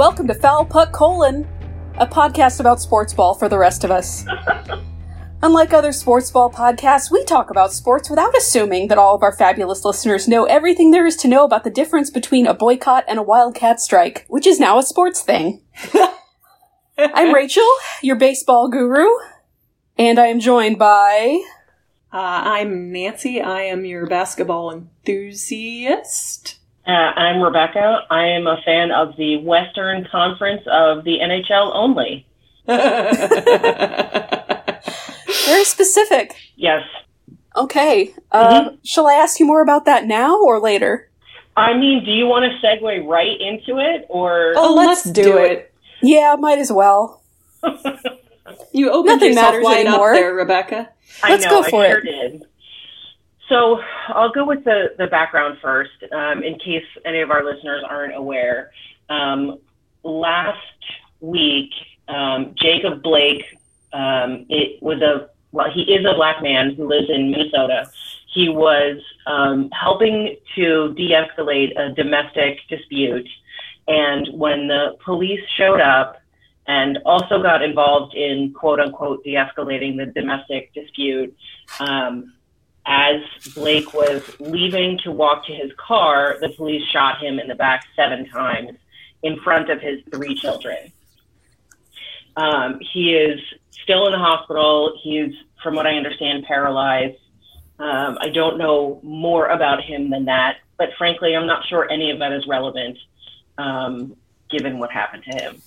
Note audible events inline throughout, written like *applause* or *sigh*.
Welcome to Foul Puck Colon, a podcast about sports ball for the rest of us. *laughs* Unlike other sports ball podcasts, we talk about sports without assuming that all of our fabulous listeners know everything there is to know about the difference between a boycott and a wildcat strike, which is now a sports thing. *laughs* I'm Rachel, your baseball guru, and I am joined by. Uh, I'm Nancy. I am your basketball enthusiast. Uh, I'm Rebecca. I am a fan of the Western Conference of the NHL only. *laughs* Very specific. Yes. Okay. Uh, Mhm. Shall I ask you more about that now or later? I mean, do you want to segue right into it, or oh, let's, let's do, do it. Yeah, might as well. *laughs* You opened Nothing yourself matters wide anymore. up there, Rebecca. I Let's know go for I sure it. did. So I'll go with the the background first, um, in case any of our listeners aren't aware. Um, last week, um, Jacob Blake, um, it was a well, he is a black man who lives in Minnesota. He was um, helping to de-escalate a domestic dispute, and when the police showed up and also got involved in quote unquote de-escalating the domestic dispute, um, as Blake was leaving to walk to his car, the police shot him in the back seven times in front of his three children. Um, he is still in the hospital. He's, from what I understand, paralyzed. Um, I don't know more about him than that, but frankly, I'm not sure any of that is relevant um, given what happened to him.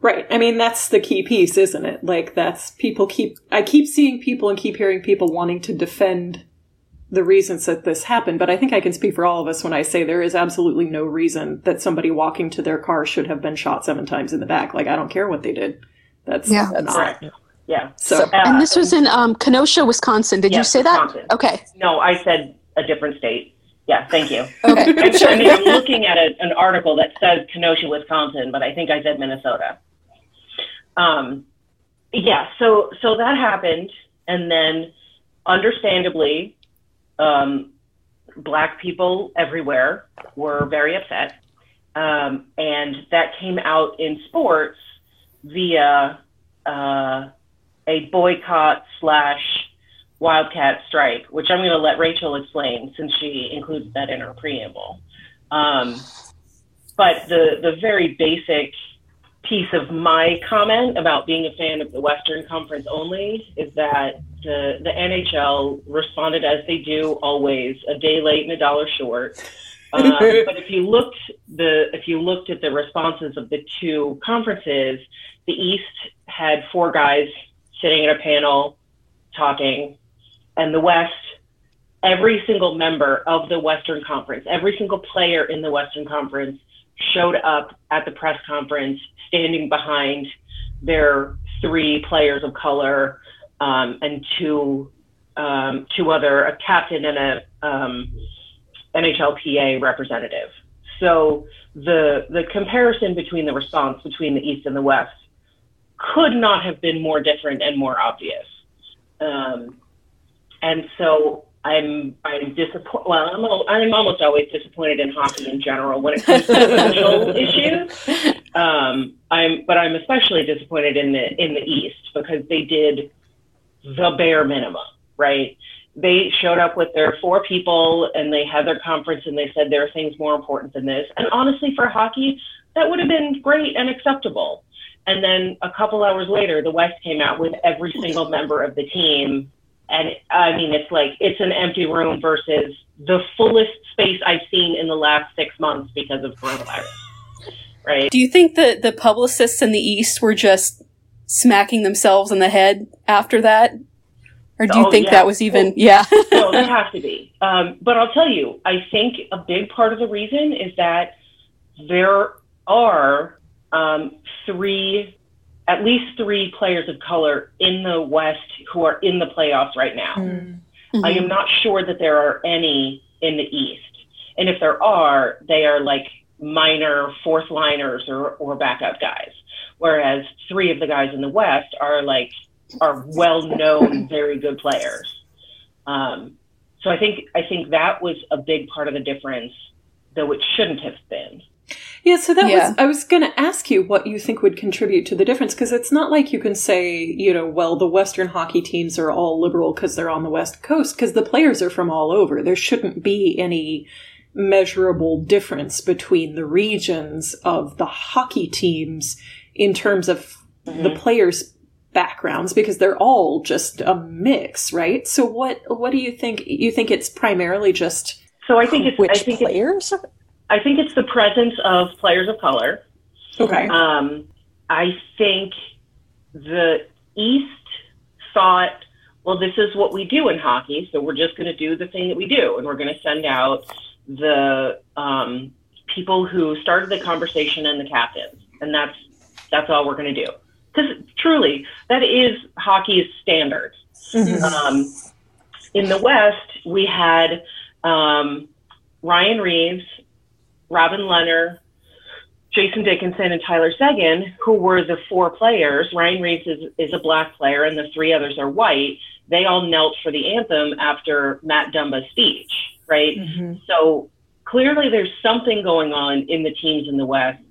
Right. I mean, that's the key piece, isn't it? Like, that's people keep, I keep seeing people and keep hearing people wanting to defend the reasons that this happened, but I think I can speak for all of us when I say there is absolutely no reason that somebody walking to their car should have been shot seven times in the back. Like, I don't care what they did. That's, Yeah. that's Correct. Yeah. So, Uh, and this was in um, Kenosha, Wisconsin. Did you say that? Wisconsin. Okay. No, I said a different state. Yeah, thank you. Okay. I, I mean, I'm looking at a, an article that says Kenosha, Wisconsin, but I think I said Minnesota. Um, yeah, so so that happened, and then, understandably, um, black people everywhere were very upset, um, and that came out in sports via uh, a boycott slash wildcat strike, which I'm going to let Rachel explain since she includes that in her preamble. Um, but the the very basic piece of my comment about being a fan of the Western Conference only is that the the NHL responded as they do always, a day late and a dollar short. *laughs* Um, but if you looked the if you looked at the responses of the two conferences, the East had four guys sitting at a panel talking, and the West, every single member of the Western Conference, every single player in the Western Conference showed up at the press conference standing behind their three players of color um, and two um, two other a captain and a um, NHLPA representative. So the the comparison between the response between the East and the West could not have been more different and more obvious. Um, and so I'm I'm disappointed. Well, I'm al- I'm almost always disappointed in hockey in general when it comes to *laughs* social issues. Um, I'm but I'm especially disappointed in the in the East because they did the bare minimum, right? They showed up with their four people and they had their conference and they said there are things more important than this. And honestly, for hockey, that would have been great and acceptable. And then a couple hours later, the West came out with every single member of the team. And I mean, it's like it's an empty room versus the fullest space I've seen in the last six months because of coronavirus. Right? Do you think that the publicists in the East were just smacking themselves in the head after that? Or do you Oh, think yeah. that was even, yeah? no, there *laughs* has to be. Um, but I'll tell you, I think a big part of the reason is that there are um, three, at least three players of color in the West who are in the playoffs right now. I am not sure that there are any in the East. And if there are, they are like minor fourth liners or, or backup guys. Whereas three of the guys in the West are like, are well known, very good players. Um, so I think, I think that was a big part of the difference, though it shouldn't have been. Yeah, so that Yeah. was I was going to ask you what you think would contribute to the difference because it's not like you can say, you know, well, the Western hockey teams are all liberal because they're on the West Coast because the players are from all over. There shouldn't be any measurable difference between the regions of the hockey teams in terms of mm-hmm. the players' backgrounds because they're all just a mix, right? So what what do you think you think it's primarily just So I think it's Which I think players? I think it's the presence of players of color. okay. Um, I think the East thought, well, this is what we do in hockey, so we're just going to do the thing that we do, and we're going to send out the um, people who started the conversation and the captains, and that's that's all we're going to do. Because truly, that is hockey's standard. Um, in the West, we had um, Ryan Reaves, Robin Lehner, Jason Dickinson, and Tyler Seguin, who were the four players. Ryan Reaves is, is a black player, and the three others are white. They all knelt for the anthem after Matt Dumba's speech, right? So clearly, there's something going on in the teams in the West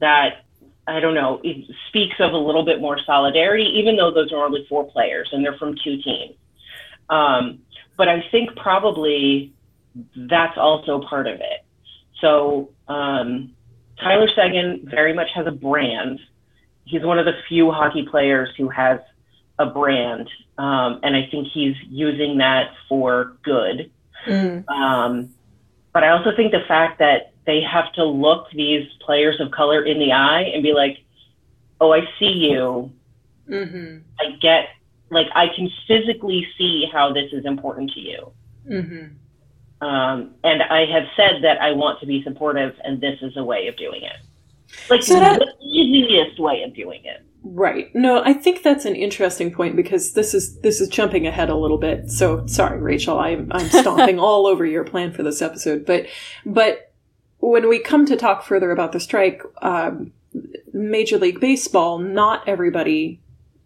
that I don't know, it speaks of a little bit more solidarity, even though those are only four players and they're from two teams. Um, but I think probably that's also part of it. So um, Tyler Seguin very much has a brand. He's one of the few hockey players who has a brand, um, and I think he's using that for good. Um, but I also think the fact that they have to look these players of color in the eye and be like, "Oh, I see you. Mhm. I get like I can physically see how this is important to you." Mhm. Um, and I have said that I want to be supportive, and this is a way of doing it. Like So that- the easiest way of doing it. Right. No, I think that's an interesting point because this is this is jumping ahead a little bit. So sorry, Rachel, I'm I'm stomping *laughs* all over your plan for this episode. But but when we come to talk further about the strike, um, Major League Baseball, not everybody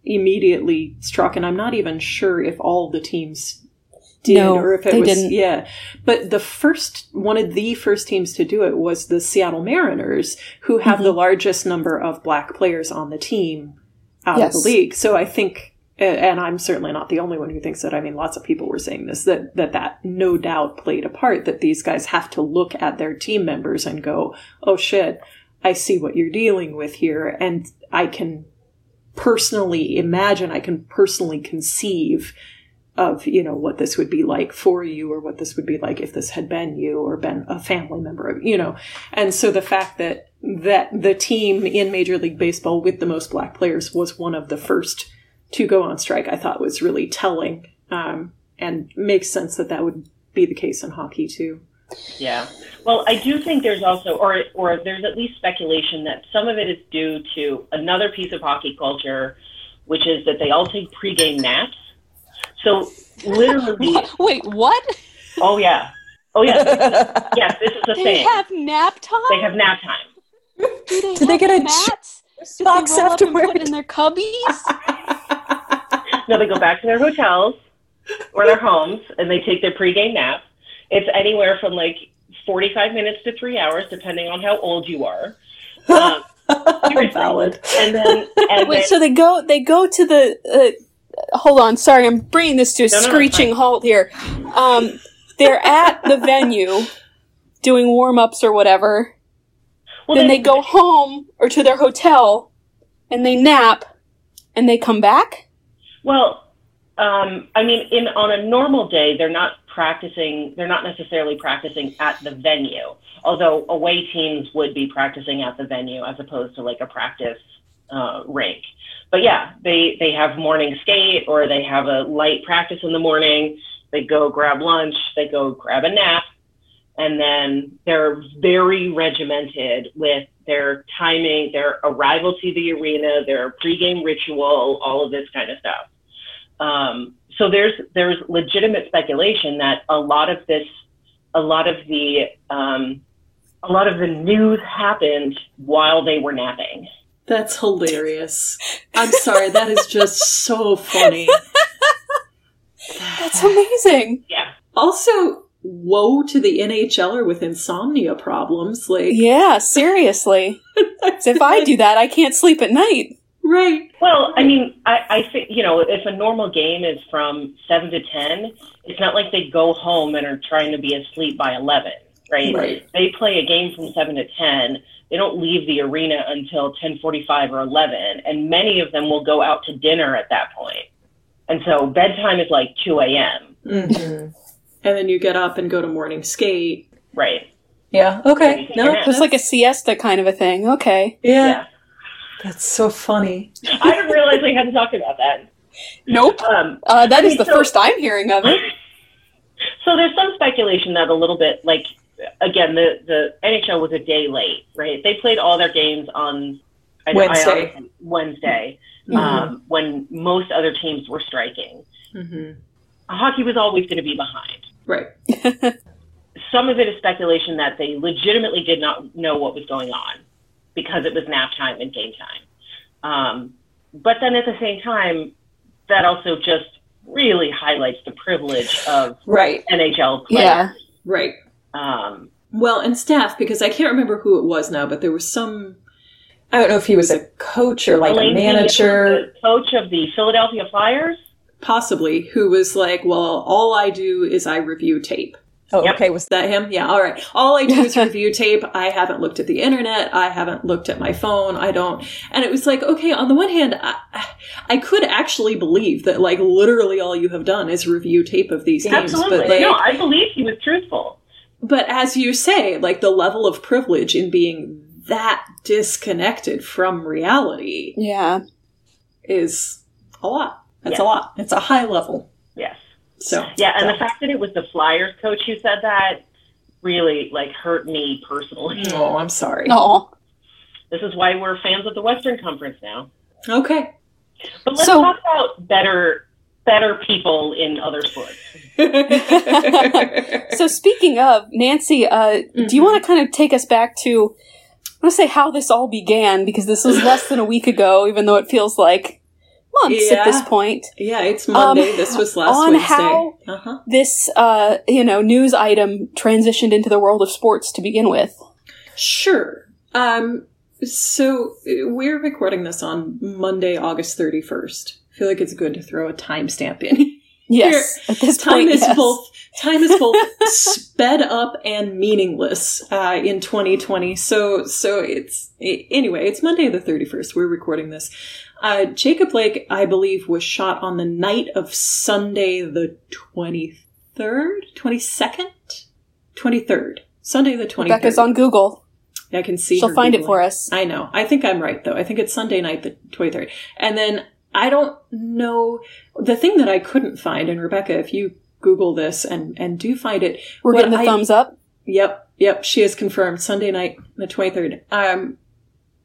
immediately struck, and I'm not even sure if all the teams did No, or if it they was didn't. yeah. But the first one of the first teams to do it was the Seattle Mariners, who have Mm-hmm. the largest number of black players on the team out of the league. So I think, and I'm certainly not the only one who thinks that. I mean, lots of people were saying this that that that no doubt played a part. That these guys have to look at their team members and go, "Oh shit, I see what you're dealing with here," and I can personally imagine, I can personally conceive of you know what this would be like for you or what this would be like if this had been you or been a family member of you know and so the fact that that the team in major league baseball with the most black players was one of the first to go on strike i thought was really telling um, and makes sense that that would be the case in hockey too Yeah. Well, I do think there's also, or or there's at least speculation that some of it is due to another piece of hockey culture, which is that they all take pregame naps. So literally, Wait, what? oh yeah, oh yeah, *laughs* yes, this is a They thing. have nap time? They have nap time. Do they, Do they have get a mats? Do box they roll up and put afterward? in their cubbies? No, they go back to their hotels or their homes and they take their pregame nap. It's anywhere from like 45 minutes to three hours, depending on how old you are. *laughs* Um, valid and then, and Wait, then so they go they go to the uh, hold on, sorry, I'm bringing this to a No, no, no, screeching halt here. Um, they're at the *laughs* venue doing warm ups or whatever. well, then they go home or to their hotel and they nap and they come back. Well, um, I mean, in on a normal day, they're not practicing. They're not necessarily practicing at the venue. Although away teams would be practicing at the venue as opposed to like a practice uh, rink. But yeah, they they have morning skate or they have a light practice in the morning. They go grab lunch. They go grab a nap, and then they're very regimented with their timing, their arrival to the arena, their pregame ritual, all of this kind of stuff. Um, so there's there's legitimate speculation that a lot of this, a lot of the um, a lot of the news happened while they were napping. That's hilarious i'm sorry that is just so funny That's amazing. Yeah. Also, woe to the NHLer with insomnia problems. Like, Yeah, seriously. *laughs* if I do that, I can't sleep at night. right, Well, I mean, I, I think, you know, if a normal game is from 7 to 10, it's not like they go home and are trying to be asleep by 11, right? Right. They play a game from 7 to 10. They don't leave the arena until 10:45 or 11, and many of them will go out to dinner at that point. And so bedtime is like 2 a.m., and then you get up and go to morning skate. right? Yeah. Okay. No, Yeah. It's like a siesta kind of a thing. Okay. yeah. Yeah. That's so funny. I didn't realize we had to talk about that. Nope. Um, Uh, that I is mean, the so- first I'm hearing of it. *laughs* So there's some speculation that a little bit like again the the NHL was a day late, right? They played all their games on I- I Wednesday. honestly- Wednesday Mm-hmm. um, when most other teams were striking. hmm Hockey was always going to be behind. Right. *laughs* Some of it is speculation that they legitimately did not know what was going on because it was nap time and game time. Um, but then at the same time, that also just really highlights the privilege of Right. NHL players. Yeah. Right. Um, Well, and staff, because I can't remember who it was now, but there was some. I don't know if he was a coach or like Alain a manager. the coach of the Philadelphia Flyers. Possibly, who was like, Well, all I do is I review tape. Oh, Yep. okay. Was that him? Yeah, all right. All I do is review tape. I haven't looked at the internet. I haven't looked at my phone. I don't. And it was like, okay, on the one hand, I, I could actually believe that, like, literally all you have done is review tape of these games. Absolutely. But, like, no, I believe he was truthful. But as you say, like, the level of privilege in being that disconnected from reality Yeah. is a lot. That's Yeah. a lot. It's a high level. Yes. So, Yeah, and the fact that it was the Flyers coach who said that really like hurt me personally. *laughs* Oh, I'm sorry. Oh. This is why we're fans of the Western Conference now. okay. But let's So- talk about better better people in other sports. *laughs* So speaking of Nancy, uh, do you want to kind of take us back to? I want to say how this all began because this was less than a week ago, even though it feels like months at this point. Yeah, it's Monday. this was last Um, on Wednesday. how- uh-huh. This, uh, you know, news item transitioned into the world of sports to begin with. Sure. Um, so uh, we're recording this on Monday, August 31st. I feel like it's good to throw a timestamp in. *laughs* Yes, at this time point, is yes. both time is both *laughs* sped up and meaningless uh, in 2020. So so it's anyway. It's Monday the 31st. We're recording this. Uh, Jacob Blake, I believe, was shot on the night of Sunday the 23rd, 22nd, 23rd. Sunday the 23rd. Rebecca's on Google. I can see. She'll find it for us. I know. I think I'm right though. I think it's Sunday night, the 23rd. And then I don't know the thing that I couldn't find. And Rebecca, if you Google this and and do find it, We're getting the I- thumbs up. Yep, yep. She is confirmed Sunday night, the 23rd. Um,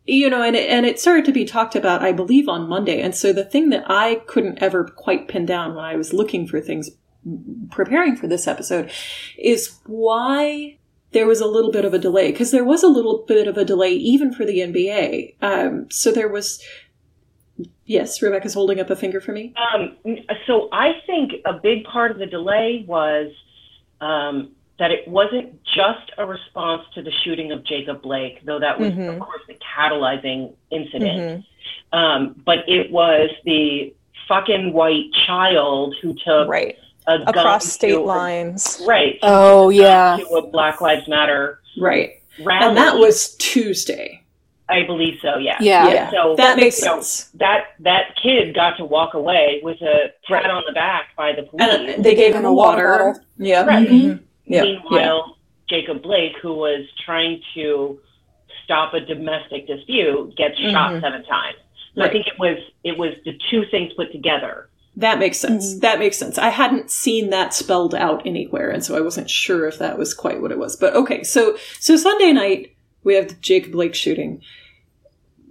you know, and it, and it started to be talked about, I believe, on Monday. And so the thing that I couldn't ever quite pin down when I was looking for things, preparing for this episode, is why there was a little bit of a delay because there was a little bit of a delay even for the NBA. Um, so there was. Yes, Rebecca's holding up a finger for me. Um, so I think a big part of the delay was um, that it wasn't just a response to the shooting of Jacob Blake, though that was, Mhm. of course, the catalyzing incident. Mhm. Um, but it was the fucking white child who took Right. a gun Across state to- lines. right? Oh yeah. To a Black Lives Matter Right. rally. And that was Tuesday. I believe so. Yeah. Yeah. Yeah. So That makes you know, sense. that that kid got to walk away with a pat on the back by the police. And they gave him a a water water. bottle. Yeah. Right. Mhm. Yeah. Meanwhile, Jacob Blake, who was trying to stop a domestic dispute, gets shot Mhm. seven times. So I think it was it was the two things put together. That makes sense. Mhm. That makes sense. I hadn't seen that spelled out anywhere, and so I wasn't sure if that was quite what it was. But okay, so so Sunday night we have the Jacob Blake shooting.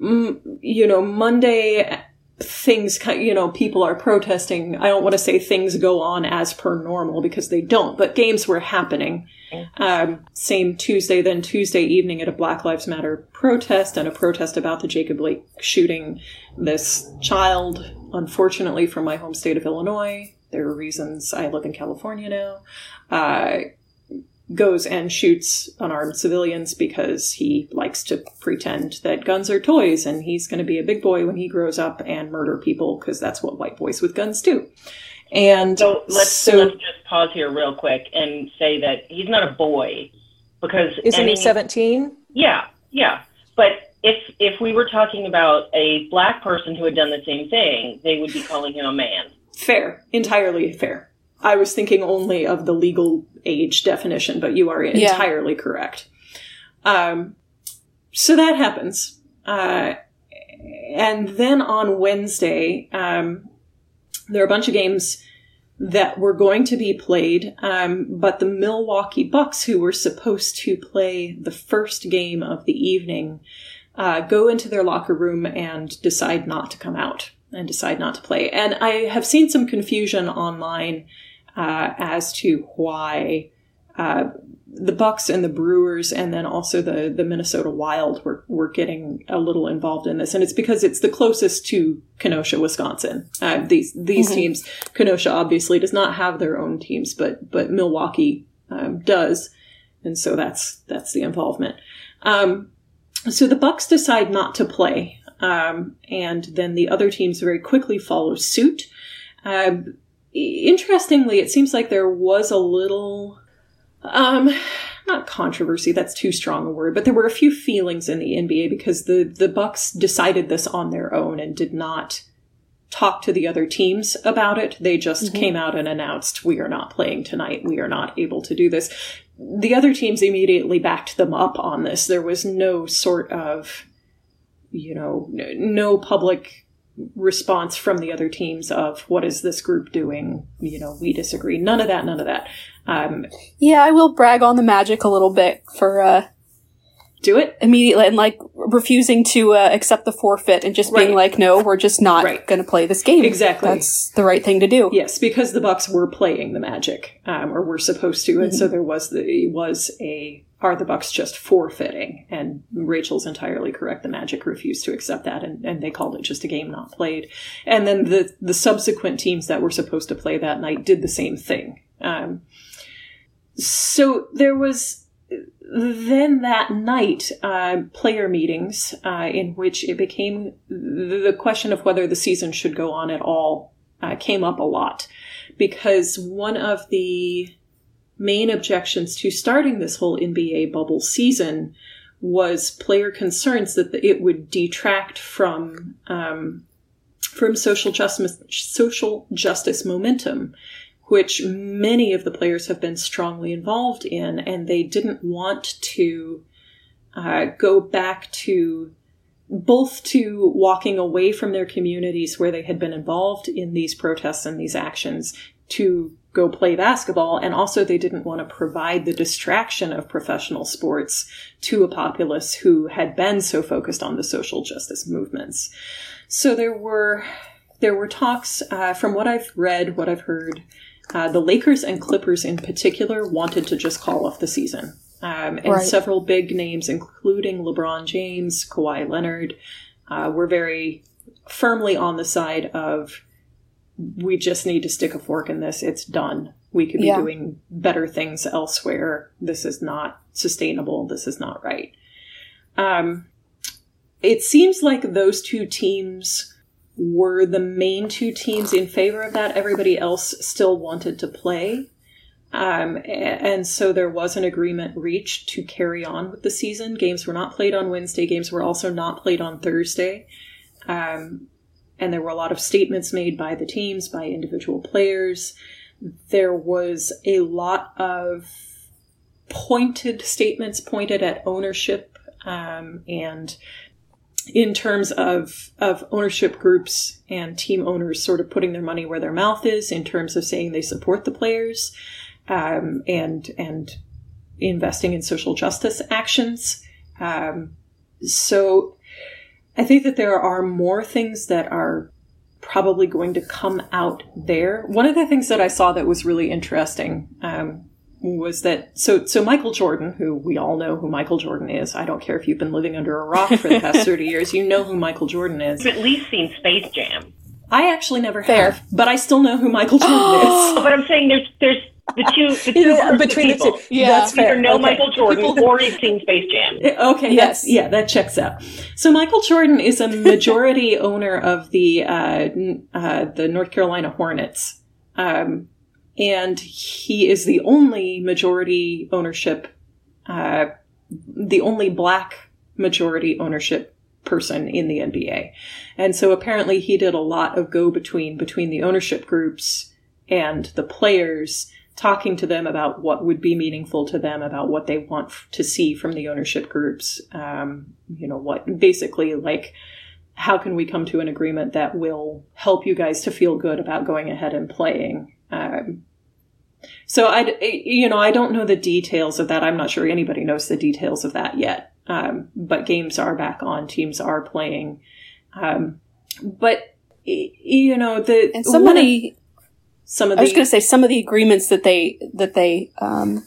Mm, you know, Monday things you know people are protesting. I don't want to say things go on as per normal because they don't, but games were happening. Um, same Tuesday, then Tuesday evening at a Black Lives Matter protest and a protest about the Jacob Blake shooting. This child, unfortunately, from my home state of Illinois, there are reasons I live in California now, uh, goes and shoots unarmed civilians because he likes to pretend that guns are toys and he's going to be a big boy when he grows up and murder people because that's what white boys with guns do. And So let's so- let's just pause here real quick and say that he's not a boy because Isn't any- he 17? Yeah, yeah. But if if we were talking about a black person who had done the same thing, they would be calling him a man. Fair, entirely fair. I was thinking only of the legal age definition, but you are Yeah. entirely correct. Um, so that happens. Uh, and then on Wednesday, um, there are a bunch of games that were going to be played, um, but the Milwaukee Bucks, who were supposed to play the first game of the evening, uh, go into their locker room and decide not to come out and decide not to play. And I have seen some confusion online uh, as to why uh, the Bucks and the Brewers, and then also the the Minnesota Wild, were were getting a little involved in this, and it's because it's the closest to Kenosha, Wisconsin. Uh, these these Mhm. teams, Kenosha obviously does not have their own teams, but but Milwaukee um, does, and so that's that's the involvement. Um, so the Bucks decide not to play, um, and then the other teams very quickly follow suit. Um, interestingly, it seems like there was a little, um, not controversy. That's too strong a word, but there were a few feelings in the NBA because the the Bucks decided this on their own and did not talk to the other teams about it. They just Mhm. came out and announced, "We are not playing tonight. We are not able to do this." The other teams immediately backed them up on this. There was no sort of, you know, no public response from the other teams of what is this group doing? You know, we disagree. None of that. None of that. Um, Yeah, I will brag on the Magic a little bit for uh, do it. immediately and like refusing to uh, accept the forfeit and just being like, no, we're just not Right. going to play this game. Exactly. That's the right thing to do. Yes, because the Bucks were playing the Magic, um, or were supposed to, and so there was the was a are the Bucks just forfeiting? And Rachel's entirely correct. The Magic refused to accept that, and, and they called it just a game not played. And then the the subsequent teams that were supposed to play that night did the same thing. Um, so there was then that night uh, player meetings uh, in which it became the question of whether the season should go on at all uh, came up a lot. Because one of the main objections to starting this whole NBA bubble season was player concerns that it would detract from um, from social justice social justice momentum, which many of the players have been strongly involved in, and they didn't want to uh, go back to both to walking away from their communities where they had been involved in these protests and these actions to go play basketball and also they didn't want to provide the distraction of professional sports to a populace who had been so focused on the social justice movements. So there were there were talks uh, from what i've read what i've heard uh, the lakers and clippers in particular wanted to just call off the season um, and Right. several big names, including LeBron James, Kawhi Leonard, uh, were very firmly on the side of we just need to stick a fork in this. It's done. We could be Yeah. doing better things elsewhere. This is not sustainable. This is not right. Um, it seems like those two teams were the main two teams in favor of that. Everybody else still wanted to play. Um, and so there was an agreement reached to carry on with the season. Games were not played on Wednesday. Games were also not played on Thursday. Um, and there were a lot of statements made by the teams, by individual players. There was a lot of pointed statements pointed at ownership um, and in terms of of ownership groups and team owners sort of putting their money where their mouth is in terms of saying they support the players um, and and investing in social justice actions. Um, so I think that there are more things that are probably going to come out there. One of the things that I saw that was really interesting um, was that so so Michael Jordan, who we all know who Michael Jordan is. I don't care if you've been living under a rock for the past *laughs* thirty years, you know who Michael Jordan is. You've at least seen Space Jam. I actually never Fair. have, but I still know who Michael *gasps* Jordan is. But I'm saying there's there's The two, the two Yeah, between the two. Yeah. That's Either fair. know Okay. Michael Jordan People- or he's seen Space Jam. Okay, Yes. yes, yeah, that checks out. So Michael Jordan is a majority *laughs* owner of the uh, uh, the North Carolina Hornets, um, and he is the only majority ownership, uh, the only black majority ownership person in the NBA, and so apparently he did a lot of go between between the ownership groups and the players talking to them about what would be meaningful to them, about what they want to see from the ownership groups. Um, you know, what basically like, how can we come to an agreement that will help you guys to feel good about going ahead and playing? Um, so I, you know, I don't know the details of that. I'm not sure anybody knows the details of that yet. Um, but games are back on, teams are playing. Um, but you know, the And some of the some of I was going to say some of the agreements that they that they um,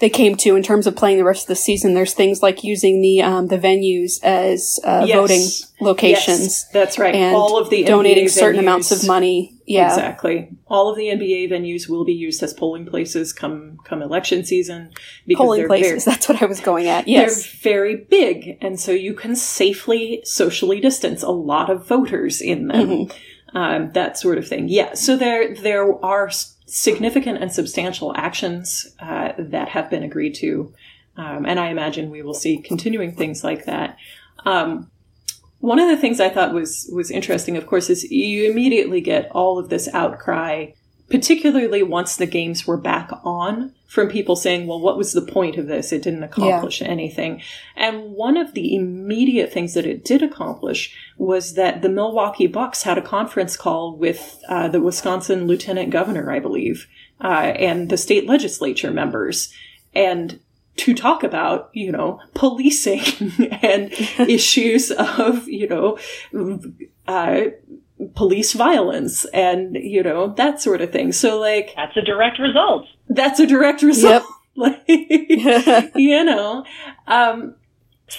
they came to in terms of playing the rest of the season. There's things like using the um, the venues as uh, Yes. voting locations Yes, that's right. and all of the donating NBA certain venues- amounts of money. Yeah, Exactly. All of the NBA venues will be used as polling places come come election season because polling places. Very, That's what I was going at. Yes, They're very big, and so you can safely socially distance a lot of voters in them. Mm-hmm. Um, that sort of thing. Yeah. So there there are significant and substantial actions uh, that have been agreed to, um, and I imagine we will see continuing things like that. Um, one of the things I thought was was interesting, of course, is you immediately get all of this outcry, particularly once the games were back on, from people saying, "Well, what was the point of this? It didn't accomplish anything." And one of the immediate things that it did accomplish was that the Milwaukee Bucks had a conference call with uh, the Wisconsin Lieutenant Governor, I believe, uh, and the state legislature members, and to talk about, you know, policing *laughs* and *laughs* issues of, you know, uh, police violence and, you know, that sort of thing. So, like, That's a direct result. that's a direct result. *laughs* Like, you know, um,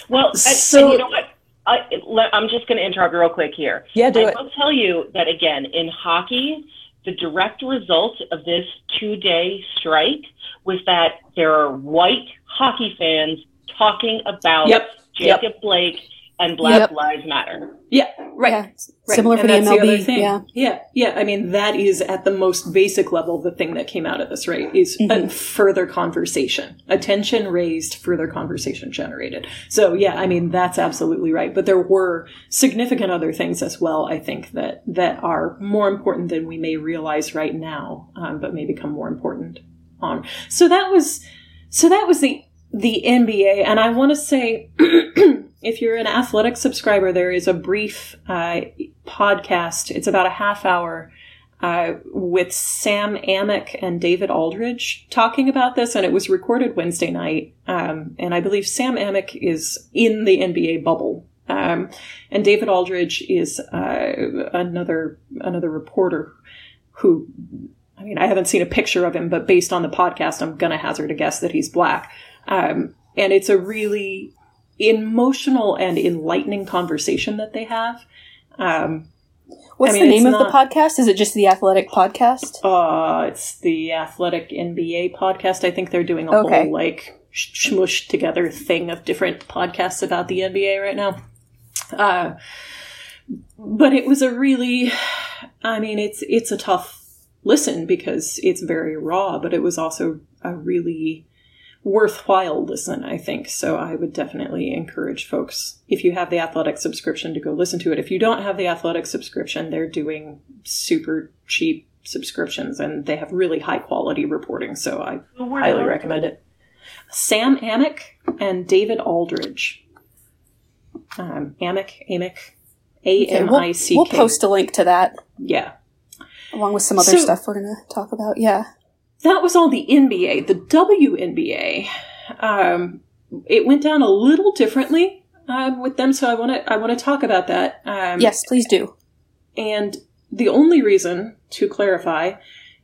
Well, So- and you know what? I, let, I'm just going to interrupt real quick here. Yeah, do I it. will tell you that again in hockey, the direct result of this two-day strike was that there are white hockey fans talking about Yep, yep. Jacob Blake and Black Yep. Lives Matter. yeah, right. Yeah. Right. Similar And for the MLB. thing. yeah, yeah, yeah. I mean, that is at the most basic level the thing that came out of this, right? Is a Mhm. further conversation, attention raised, further conversation generated. So, yeah, I mean, that's absolutely right. But there were significant other things as well. I think that that are more important than we may realize right now, um, but may become more important on. So that was, so that was the the NBA, and I want to say. *clears throat* If you're an athletic subscriber, there is a brief uh, podcast. It's about a half hour uh, with Sam Amick and David Aldridge talking about this, and it was recorded Wednesday night. Um, and I believe Sam Amick is in the NBA bubble, um, and David Aldridge is uh, another another reporter who. I mean, I haven't seen a picture of him, but based on the podcast, I'm gonna hazard a guess that he's black. Um, and it's a really emotional and enlightening conversation that they have. Um, what's I mean, the name of the podcast? Is it just the Athletic Podcast? uh, it's the Athletic NBA podcast. I think they're doing a Okay. whole like sh- smushed together thing of different podcasts about the NBA right now. Uh, but it was a really, I mean, it's it's a tough listen because it's very raw, but it was also a really worthwhile listen, I think. So I would definitely encourage folks, if you have the athletic subscription, to go listen to it. If you don't have the athletic subscription, they're doing super cheap subscriptions and they have really high quality reporting. So I Who highly recommend it. Sam Amick and David Aldridge. Um, Amick, Amick, A Okay, M we'll, I C K. we'll post a link to that Yeah. along with some other So- stuff we're going to talk about. Yeah. That was all the NBA. The WNBA, um, it went down a little differently um, with them. So I want to I want to talk about that. Um, yes, please do. and the only reason to clarify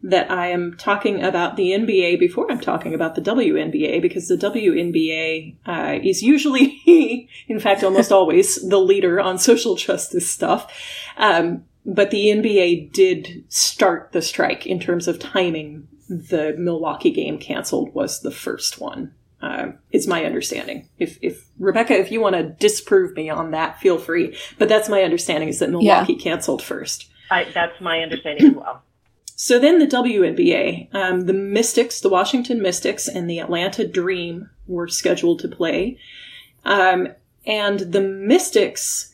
that I am talking about the NBA before I'm talking about the WNBA because the WNBA uh, is usually, *laughs* in fact, almost *laughs* always the leader on social justice stuff. Um, but the NBA did start the strike in terms of timing the Milwaukee game canceled was the first one. Uh, is my understanding. If if Rebecca, if you want to disprove me on that, feel free. But that's my understanding is that Milwaukee canceled first. I, that's my understanding as well. So then the WNBA, um, the Mystics, the Washington Mystics, and the Atlanta Dream were scheduled to play. Um, and the Mystics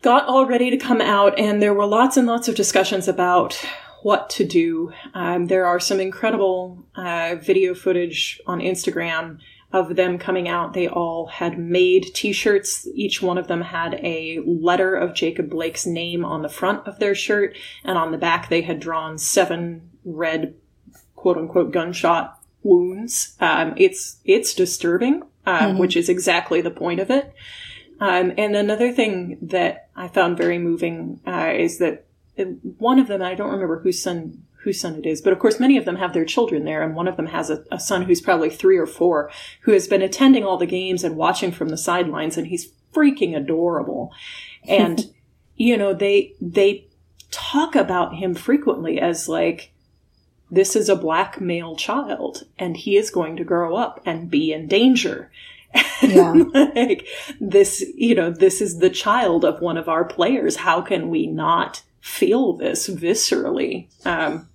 got all ready to come out, and there were lots and lots of discussions about what to do. Um, there are some incredible uh, video footage on Instagram of them coming out. They all had made t-shirts. Each one of them had a letter of Jacob Blake's name on the front of their shirt, and on the back they had drawn seven red quote unquote gunshot wounds. Um, it's it's disturbing, uh, which is exactly the point of it. Um, and another thing that I found very moving uh, is that one of them, I don't remember whose son whose son it is, but of course many of them have their children there, and one of them has a, a son who's probably three or four, who has been attending all the games and watching from the sidelines, and he's freaking adorable. *laughs* And you know, they they talk about him frequently as like this is a black male child and he is going to grow up and be in danger. *laughs* Yeah. like this, you know, this is the child of one of our players. How can we not feel this viscerally? Um,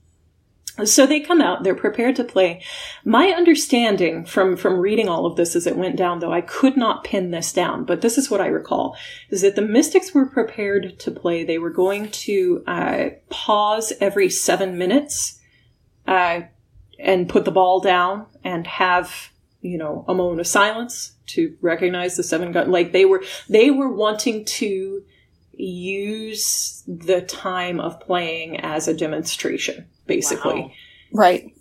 so they come out, they're prepared to play. My understanding from, from reading all of this as it went down, though I could not pin this down, but this is what I recall, is that the Mystics were prepared to play. They were going to uh, pause every seven minutes uh, and put the ball down and have, you know, a moment of silence to recognize the seven gun. Like they were, they were wanting to use the time of playing as a demonstration, basically Wow. Right.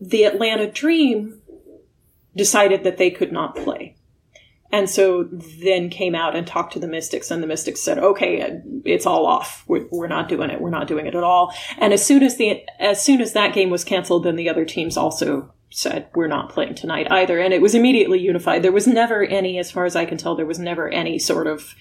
the Atlanta Dream decided that they could not play. And so then came out and talked to the Mystics, and the Mystics said, "Okay, it's all off. We're, we're not doing it. We're not doing it at all." And as soon as the as soon as that game was canceled, then the other teams also said, "We're not playing tonight either." And it was immediately unified. There was never any, as far as I can tell, there was never any sort of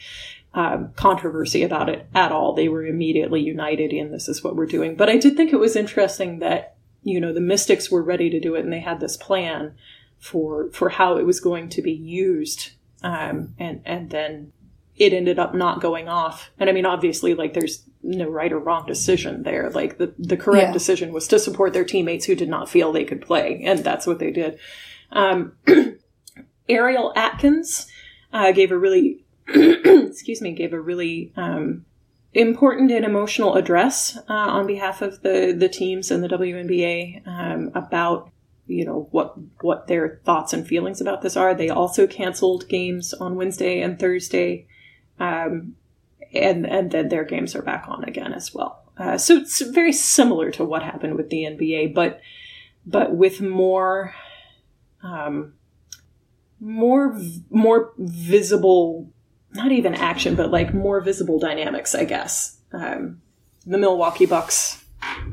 um, controversy about it at all. They were immediately united in this is what we're doing. But I did think it was interesting that you know the Mystics were ready to do it, and they had this plan for for how it was going to be used, um, and and then it ended up not going off. And I mean, obviously, like there's no right or wrong decision there. Like the the correct Yeah. decision was to support their teammates who did not feel they could play, and that's what they did. Um, *clears throat* Ariel Atkins uh, gave a really *clears throat* excuse me gave a really um, important and emotional address uh, on behalf of the the teams and the WNBA um, about you know what what their thoughts and feelings about this are. They also canceled games on Wednesday and Thursday, um, and and then their games are back on again as well. Uh, so it's very similar to what happened with the NBA, but but with more um, more more visible not even action, but like more visible dynamics, I guess. Um, the Milwaukee Bucks,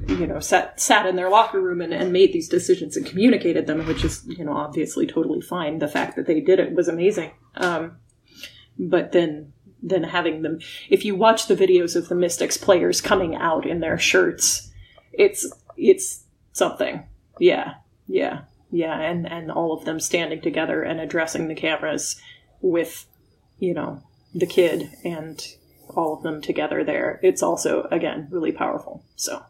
you know, sat sat in their locker room and, and made these decisions and communicated them, which is, you know, obviously totally fine. The fact that they did it was amazing. Um, but then then having them, if you watch the videos of the Mystics players coming out in their shirts, it's it's something. Yeah, yeah, yeah, and and all of them standing together and addressing the cameras with you know, the kid and all of them together there. It's also, again, really powerful. So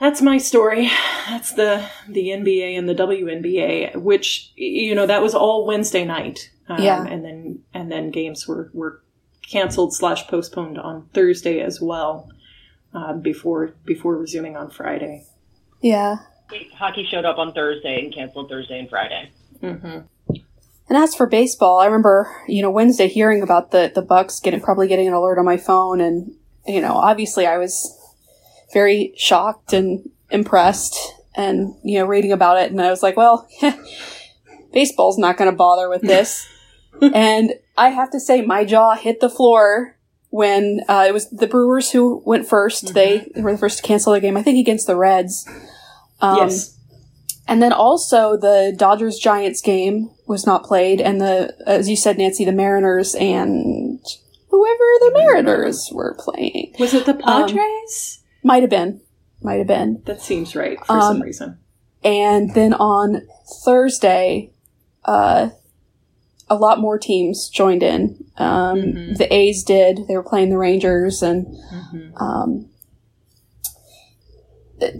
that's my story. That's the the NBA and the WNBA, which you know that was all Wednesday night, um, Yeah. and then and then games were were canceled slash postponed on Thursday as well, um, before before resuming on Friday. Yeah. Hockey showed up on Thursday and canceled Thursday and Friday. hmm And as for baseball, I remember, you know, Wednesday hearing about the the Bucks getting probably getting an alert on my phone, and you know, obviously I was very shocked and impressed, and you know, reading about it, and I was like, well, *laughs* baseball's not going to bother with this, *laughs* and I have to say, my jaw hit the floor when uh, it was the Brewers who went 1st They were the first to cancel their game, I think, against the Reds. Um, yes. And then also the Dodgers Giants game was not played, and the as you said, Nancy, the Mariners and whoever the Mariners were playing Was it the Padres? might have been, might have been. That seems right for Um, some reason. And then on Thursday, uh, a lot more teams joined in. Um, Mhm. The A's did. They were playing the Rangers, and Mhm. um,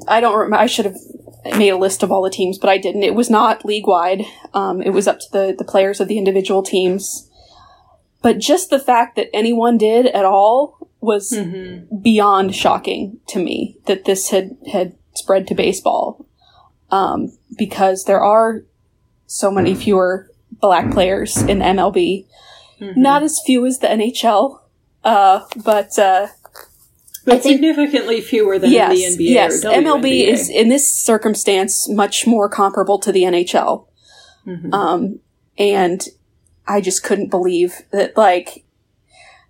I don't remember. I should have made a list of all the teams, but I didn't. It was not league wide. Um, it was up to the the players of the individual teams. But just the fact that anyone did at all was Mhm. beyond shocking to me that this had had spread to baseball um, because there are so many fewer black players in the MLB, Mhm. not as few as the NHL, uh, but uh, but think- significantly fewer than yes, the NBA. yes, or MLB is in this circumstance much more comparable to the NHL, Mhm. um, and I just couldn't believe that. Like,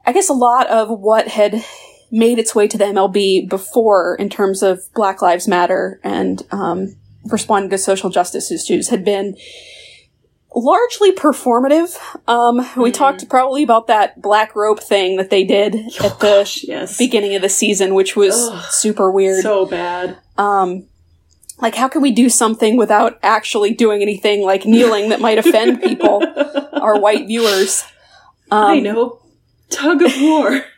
I guess a lot of what had made its way to the MLB before, in terms of Black Lives Matter and um, responding to social justice issues, had been largely performative. Um, we Mhm. talked probably about that black rope thing that they did Oh, *laughs* at the gosh, yes. beginning of the season, which was Ugh. super weird. So bad. um, like, how can we do something without actually doing anything like kneeling that might offend *laughs* people, our white viewers? Um, I know. Tug of war. *laughs*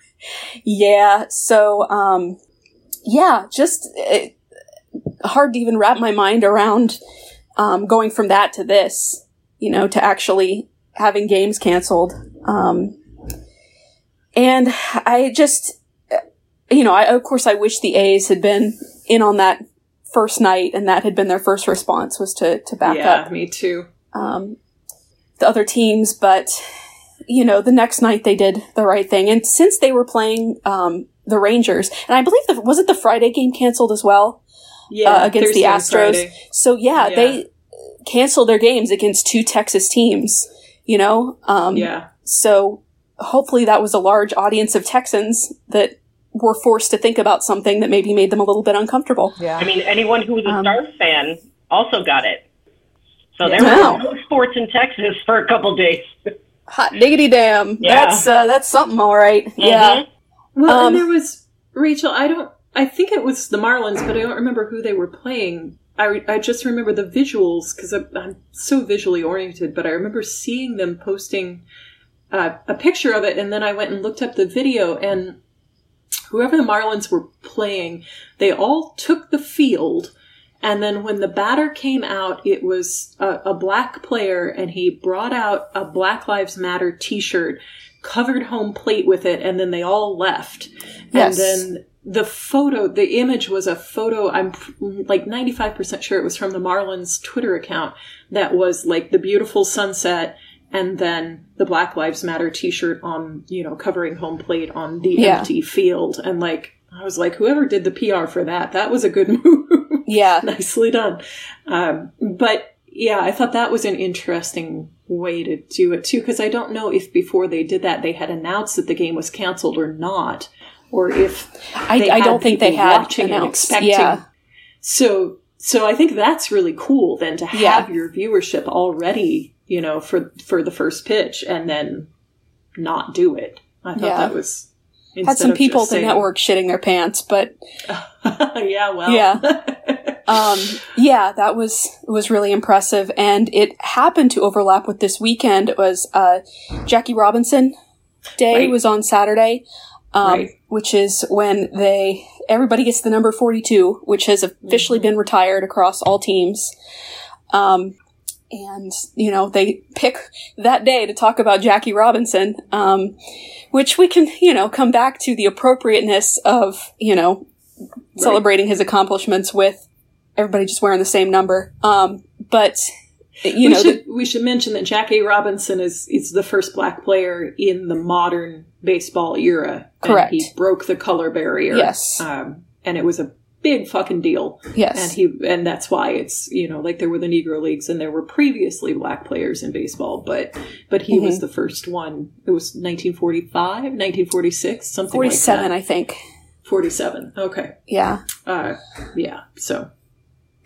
Yeah. So, um, yeah, just it, hard to even wrap my mind around um, going from that to this, you know, to actually having games canceled. Um, and I just, you know, I, of course, I wish the A's had been in on that first night and that had been their first response was to, to back yeah, up me too. um, the other teams, but you know, the next night they did the right thing. And since they were playing um, the Rangers, and I believe the, was it the Friday game canceled as well Yeah, uh, against the Thursday and Astros. So yeah, Yeah. they canceled their games against two Texas teams. You know, um, Yeah. So hopefully that was a large audience of Texans that were forced to think about something that maybe made them a little bit uncomfortable. Yeah. I mean, anyone who was a Um, Stars fan also got it. So there Wow. were no sports in Texas for a couple days. Hot diggity damn! Yeah. That's uh, that's something, all right. Yeah. Mhm. Well, Um, and there was Rachel. I don't. I think it was the Marlins, but I don't remember who they were playing. I, I just remember the visuals because I'm, I'm so visually oriented. But I remember seeing them posting uh, a picture of it, and then I went and looked up the video. And whoever the Marlins were playing, they all took the field. And then when the batter came out, it was a, a black player, and he brought out a Black Lives Matter T-shirt, covered home plate with it, and then they all left. Yes. And then the photo, the image was a photo. I'm like 95% sure it was from the Marlins Twitter account. That was like the beautiful sunset, and then the Black Lives Matter T-shirt on, you know, covering home plate on the Yeah. empty field, and like. I was like, whoever did the PR for that, that was a good *laughs* move. Yeah. *laughs* Nicely done. Um, but yeah, I thought that was an interesting way to do it too, because I don't know if before they did that they had announced that the game was canceled or not, or if I, I don't think they had announced. expecting. Yeah. So, so I think that's really cool then to have Yeah. your viewership already, you know, for for the first pitch and then not do it. I thought Yeah. that was Had some people at the saying- network shitting their pants, but *laughs* yeah, well, Yeah. *laughs* um, yeah, that was was really impressive, and it happened to overlap with this weekend. It was uh, Jackie Robinson Day Right. was on Saturday, um, Right. which is when they everybody gets the number forty two, which has officially been retired across all teams. Um, and you know they pick that day to talk about Jackie Robinson, um, which we can you know come back to the appropriateness of you know celebrating his accomplishments with everybody just wearing the same number. Um, but you we know, should we should mention that Jackie Robinson is is the first black player in the modern baseball era. and Correct. he broke the color barrier. Yes. um, and it was a big fucking deal. yes, And he and that's why it's you know like there were the Negro leagues and there were previously black players in baseball, but but he Mm-hmm. was the first one. It was 1945, 1946, something forty seven, like that. I think. 47. Okay. Yeah. Uh, yeah. So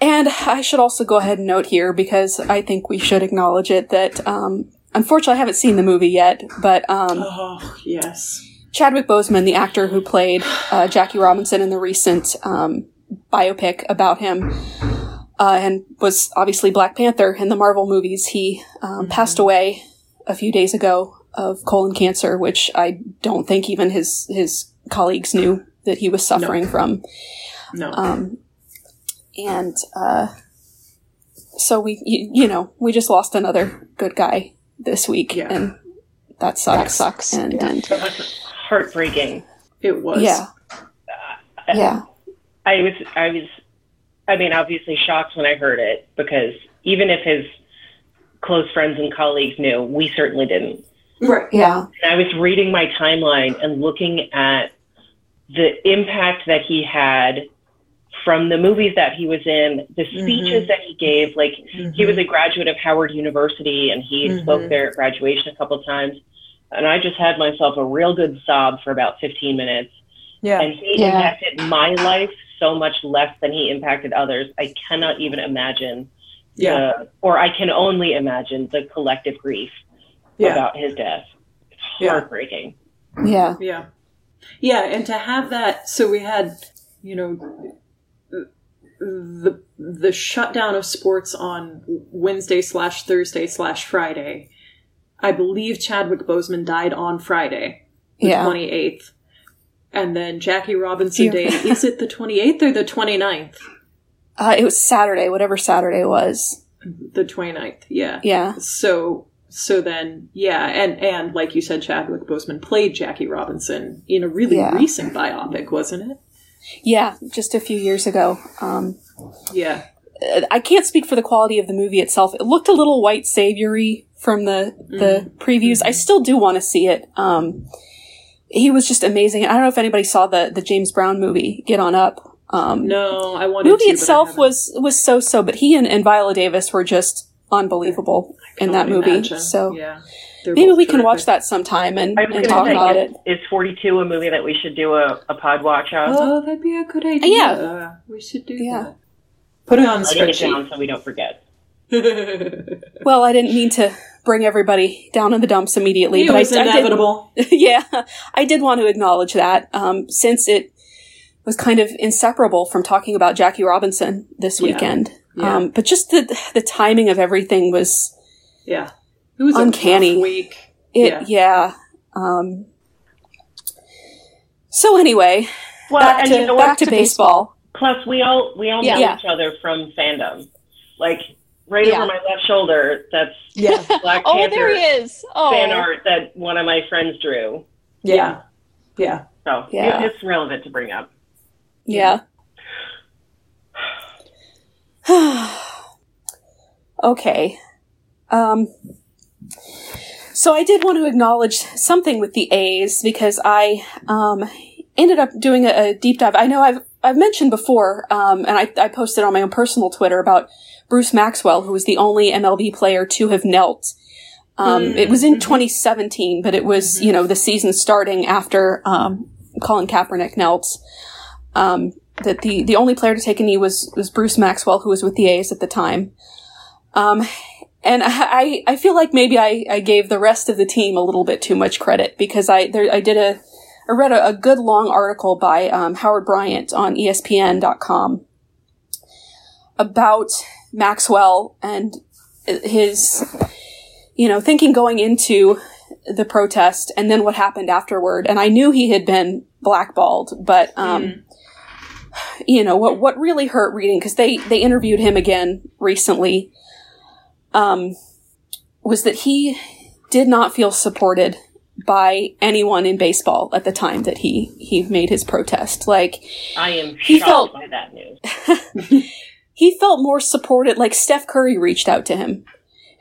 And I should also go ahead and note here because I think we should acknowledge it that um, unfortunately I haven't seen the movie yet, but um, oh yes. Chadwick Boseman, the actor who played uh, Jackie Robinson in the recent um, biopic about him, uh, and was obviously Black Panther in the Marvel movies. He um, passed away a few days ago of colon cancer, which I don't think even his his colleagues knew that he was suffering from. No. Um, and uh, so we, you, you know, we just lost another good guy this week, Yeah. and that sucks. That sucks. And, and heartbreaking. it was. yeah, yeah, I was, I was, I mean, obviously shocked when I heard it because even if his close friends and colleagues knew, we certainly didn't. Right. yeah, And I was reading my timeline and looking at the impact that he had from the movies that he was in, the mm-hmm. speeches that he gave. Like he was a mm-hmm. graduate of Howard University and he mm-hmm. spoke there at graduation a couple of times. And I just had myself a real good sob for about 15 minutes. Yeah. And he Yeah. impacted my life so much less than he impacted others. I cannot even imagine Yeah. the, or I can only imagine the collective grief Yeah. about his death. It's heartbreaking. yeah, Yeah. Yeah, and to have that so we had, you know, the the shutdown of sports on Wednesday slash Thursday slash Friday. I believe Chadwick Boseman died on Friday, the yeah. twenty eighth. And then Jackie Robinson Yeah. Day, is it the 28th or the 29th? Uh, it was Saturday, whatever Saturday was. The 29th, yeah. Yeah, So so then yeah, and and like you said, Chadwick Boseman played Jackie Robinson in a really Yeah. recent biopic, wasn't it? Yeah, just a few years ago. Um, Yeah. I can't speak for the quality of the movie itself. It looked a little white saviory from the the previews. I still do want to see it. Um, he was just amazing. I don't know if anybody saw the the James Brown movie, Get On Up. Um, No, I wanted movie to, itself was was so so, but he and, and Viola Davis were just unbelievable in that movie. imagine. So yeah, They're maybe both we can watch that sometime and, I and talk about it. is, is 42 a movie that we should do a, a pod watch of? Oh, that'd be a good idea. Yeah. we should do Yeah. Put it on the Writing it spreadsheet. down so we don't forget. *laughs* Well, I didn't mean to bring everybody down in the dumps immediately, it but was I, I did inevitable. *laughs* yeah, I did want to acknowledge that um, since it was kind of inseparable from talking about Jackie Robinson this Yeah. weekend. Yeah. Um, but just the the timing of everything was yeah, it was Uncanny. A week. it. Yeah. Um, so anyway, Well, back to you know back what? to baseball. Plus, we all we all Yeah. know Yeah. each other from fandom. Like right Yeah. over my left shoulder, that's Yeah, *laughs* Black Oh, Panther there he is. Oh, fan art that one of my friends drew. yeah, yeah. So Yeah. it, it's relevant to bring up. Yeah. *sighs* okay. Um, so I did want to acknowledge something with the A's because I um, ended up doing a, a deep dive. I know I've I've mentioned before, um, and I, I posted on my own personal Twitter about Bruce Maxwell, who was the only MLB player to have knelt. Um, It was in 2017, but it was you know the season starting after um, Colin Kaepernick knelt um, that the the only player to take a knee was was Bruce Maxwell, who was with the A's at the time. Um, and *laughs* I I feel like maybe I, I gave the rest of the team a little bit too much credit because I there I did a I read a, a good long article by um, Howard Bryant on ESPN.com about Maxwell and his you know thinking going into the protest and then what happened afterward. And I knew he had been blackballed, but um, you know what what really hurt reading because they they interviewed him again recently um was that he did not feel supported by anyone in baseball at the time that he he made his protest. Like I am He shocked felt- by that news. *laughs* *laughs* he felt more supported like Steph Curry reached out to him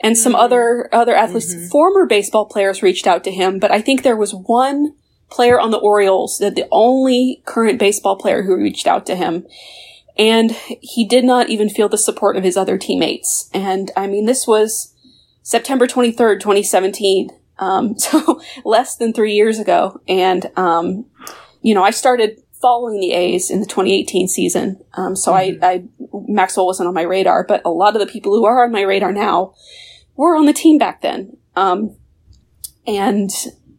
and some other other athletes former baseball players reached out to him but I think there was one player on the Orioles that the only current baseball player who reached out to him and he did not even feel the support of his other teammates. And I mean this was September 23rd 2017 um, *laughs* so less than 3 years ago. And um, you know I started following the A's in the 2018 season. Um, so I, I, Maxwell wasn't on my radar, but a lot of the people who are on my radar now were on the team back then. Um, and,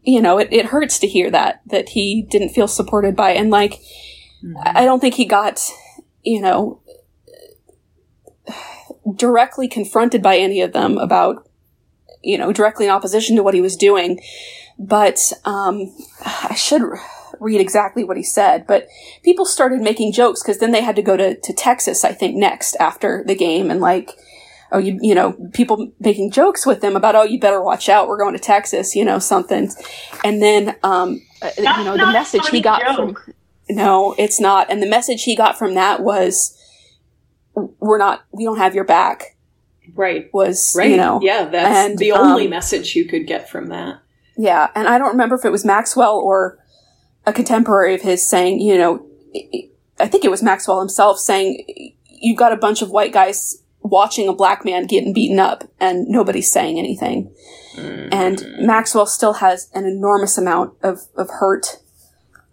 you know, it, it hurts to hear that, that he didn't feel supported by, and like, I I don't think he got you know, directly confronted by any of them about, you know, directly in opposition to what he was doing. But um, I should read exactly what he said. But people started making jokes because then they had to go to, to Texas, I think, next after the game, and like, oh, you you know, people making jokes with them about, oh, you better watch out, we're going to Texas, you know, something. And then, um, uh, you know, the message he got joke. from no, it's not. And the message he got from that was, we're not, we don't have your back. Right. Was Right. you know, yeah, that's and, the only um, message you could get from that. Yeah, and I don't remember if it was Maxwell or a contemporary of his saying, you know, I think it was Maxwell himself saying, you've got a bunch of white guys watching a black man getting beaten up and nobody's saying anything. And Maxwell still has an enormous amount of, of hurt.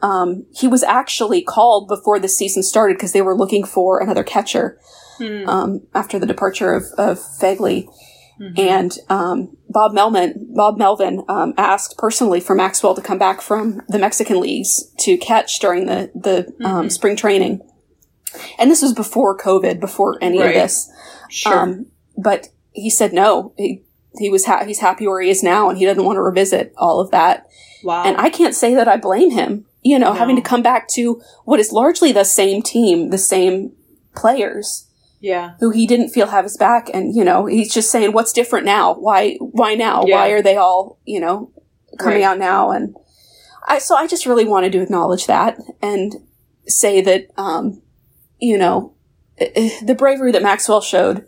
Um, he was actually called before the season started because they were looking for another catcher um, after the departure of, of Phegley. And um, Bob Melvin, Bob Melvin um, asked personally for Maxwell to come back from the Mexican leagues to catch during the the um, spring training. And this was before COVID, before any Right. of this. Sure. Um, but he said no. He, he was ha- he's happy where he is now, and he doesn't want to revisit all of that. wow. And I can't say that I blame him. You know, No. having to come back to what is largely the same team, the same players yeah. who he didn't feel have his back, and you know, he's just saying, "What's different now? Why? Why now? Yeah. Why are they all you know coming Right. out now?" And I so I just really wanted to acknowledge that and say that um, you know eh, eh, the bravery that Maxwell showed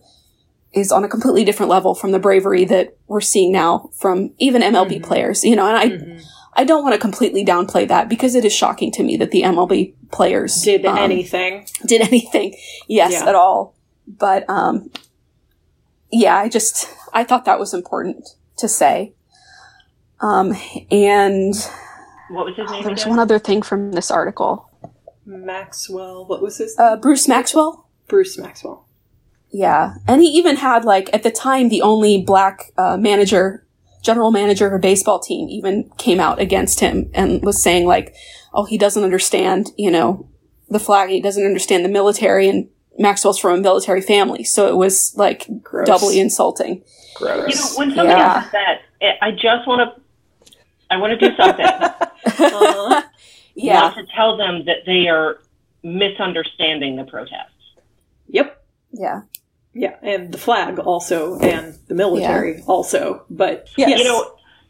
is on a completely different level from the bravery that we're seeing now from even MLB Mhm. players. You know, and I Mhm. I don't want to completely downplay that because it is shocking to me that the MLB players Did um, anything. did anything, yes, Yeah. at all. But um, yeah, I just I thought that was important to say. Um, and What was his name there was again? one other thing from this article. Maxwell. What was his? Uh, Bruce Maxwell. Bruce Maxwell. Yeah, and he even had like at the time the only black uh, manager, general manager of a baseball team, even came out against him and was saying like, "Oh, he doesn't understand, you know, the flag. He doesn't understand the military." And Maxwell's from a military family, so it was like Gross. doubly insulting. Gross. You know, when somebody Yeah. does that, I- I just want to, I want to do something. *laughs* Uh-huh. Yeah, Want to tell them that they are misunderstanding the protest. Yep. yeah, Yeah, and the flag also, and the military also. But yes. You know,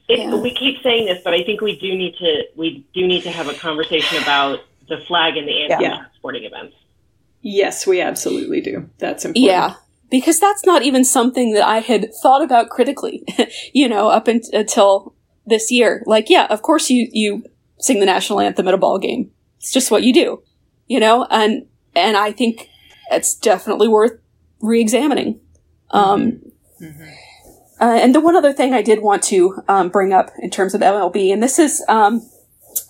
it, Yeah. we keep saying this, but I think we do need to we do need to have a conversation about the flag and the anti Yeah. sporting events. yes, we absolutely do. That's important. yeah. Because that's not even something that I had thought about critically, *laughs* you know, up un- until this year. Like, yeah, of course you you sing the national anthem at a ball game. It's just what you do, you know, and and I think it's definitely worth re-examining. Um, uh, and the one other thing I did want to um, bring up in terms of MLB, and this is um,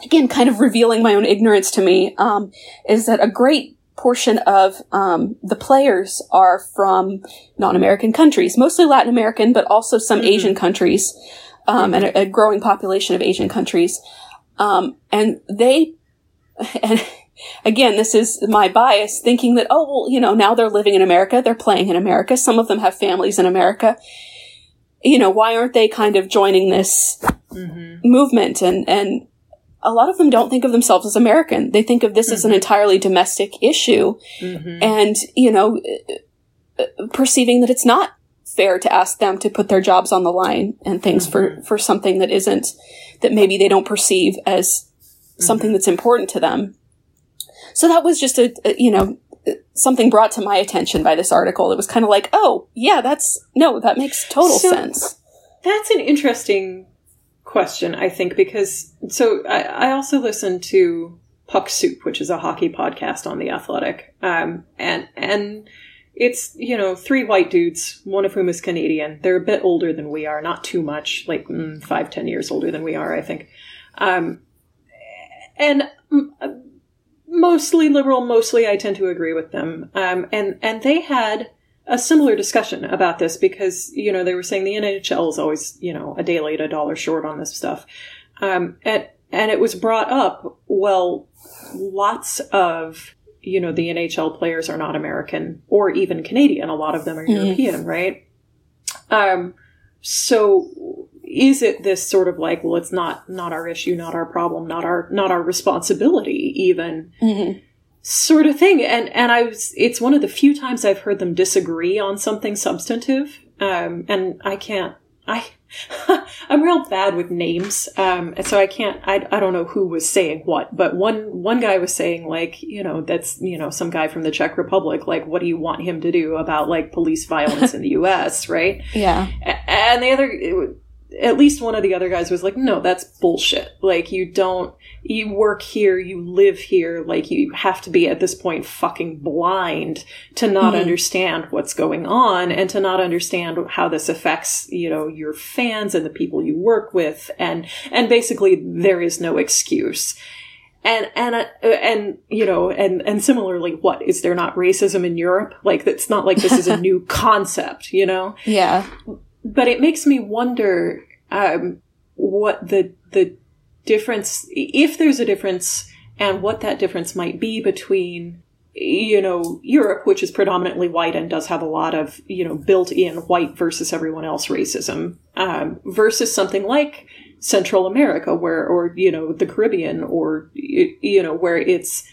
again kind of revealing my own ignorance to me, um, is that a great portion of um, the players are from non-American countries, mostly Latin American, but also some Asian countries, um, and a, a growing population of Asian countries. Um, and they, *laughs* and again, this is my bias thinking that, oh, well, you know, now they're living in America, they're playing in America, some of them have families in America. You know, why aren't they kind of joining this mm-hmm. movement? And, and a lot of them don't think of themselves as American. They think of this as an mm-hmm. entirely domestic issue mm-hmm. and, you know, uh, uh, perceiving that it's not fair to ask them to put their jobs on the line and things for, for something that isn't, that maybe they don't perceive as something that's important to them. So that was just a, a you know, something brought to my attention by this article. It was kind of like, oh, yeah, that's, no, that makes total So- sense. That's an interesting question, I think, because so I, I also listen to Puck Soup, which is a hockey podcast on the Athletic, um, and and it's you know three white dudes, one of whom is Canadian. They're a bit older than we are, not too much, like mm, five ten years older than we are, I think, um, and. Mostly liberal, mostly I tend to agree with them. Um, and and they had a similar discussion about this because you know they were saying the NHL is always you know a day late, a dollar short on this stuff, um, and and it was brought up. Well, lots of you know, the NHL players are not American or even Canadian. A lot of them are. European, right? Um, so is it this sort of like, well, it's not not our issue, not our problem, not our not our responsibility, even Mhm. sort of thing? And and I was, it's one of the few times I've heard them disagree on something substantive, um, and I can't. I *laughs* I'm real bad with names, um, and so I can't. I, I don't know who was saying what, but one one guy was saying like, you know, that's you know some guy from the Czech Republic. Like, what do you want him to do about like police violence in the *laughs* U.S. Right? Yeah. And the other, at least one of the other guys was like, no, that's bullshit. Like, you don't, you work here, you live here, like, you have to be at this point fucking blind to not Mhm. understand what's going on and to not understand how this affects, you know, your fans and the people you work with. And, and basically, there is no excuse. And and uh, and you know and and similarly, what is there not racism in Europe? Like it's not like this is a *laughs* new concept, you know Yeah. But it makes me wonder um, what the the difference, if there's a difference, and what that difference might be between you know Europe, which is predominantly white and does have a lot of you know built-in white versus everyone else racism, um, versus something like Central America, where or you know the Caribbean, or you know where it's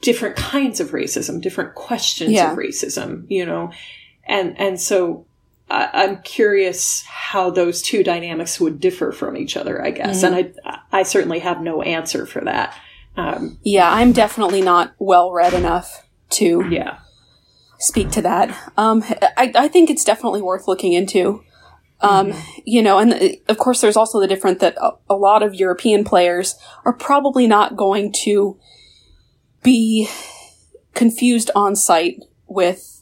different kinds of racism, different questions Yeah. of racism, you know, and and so I, I'm curious how those two dynamics would differ from each other, I guess, and I I certainly have no answer for that. Um, Yeah, I'm definitely not well read enough to yeah, speak to that. Um, I, I think it's definitely worth looking into. Um, you know, and uh, of course, there's also the difference that a, a lot of European players are probably not going to be confused on site with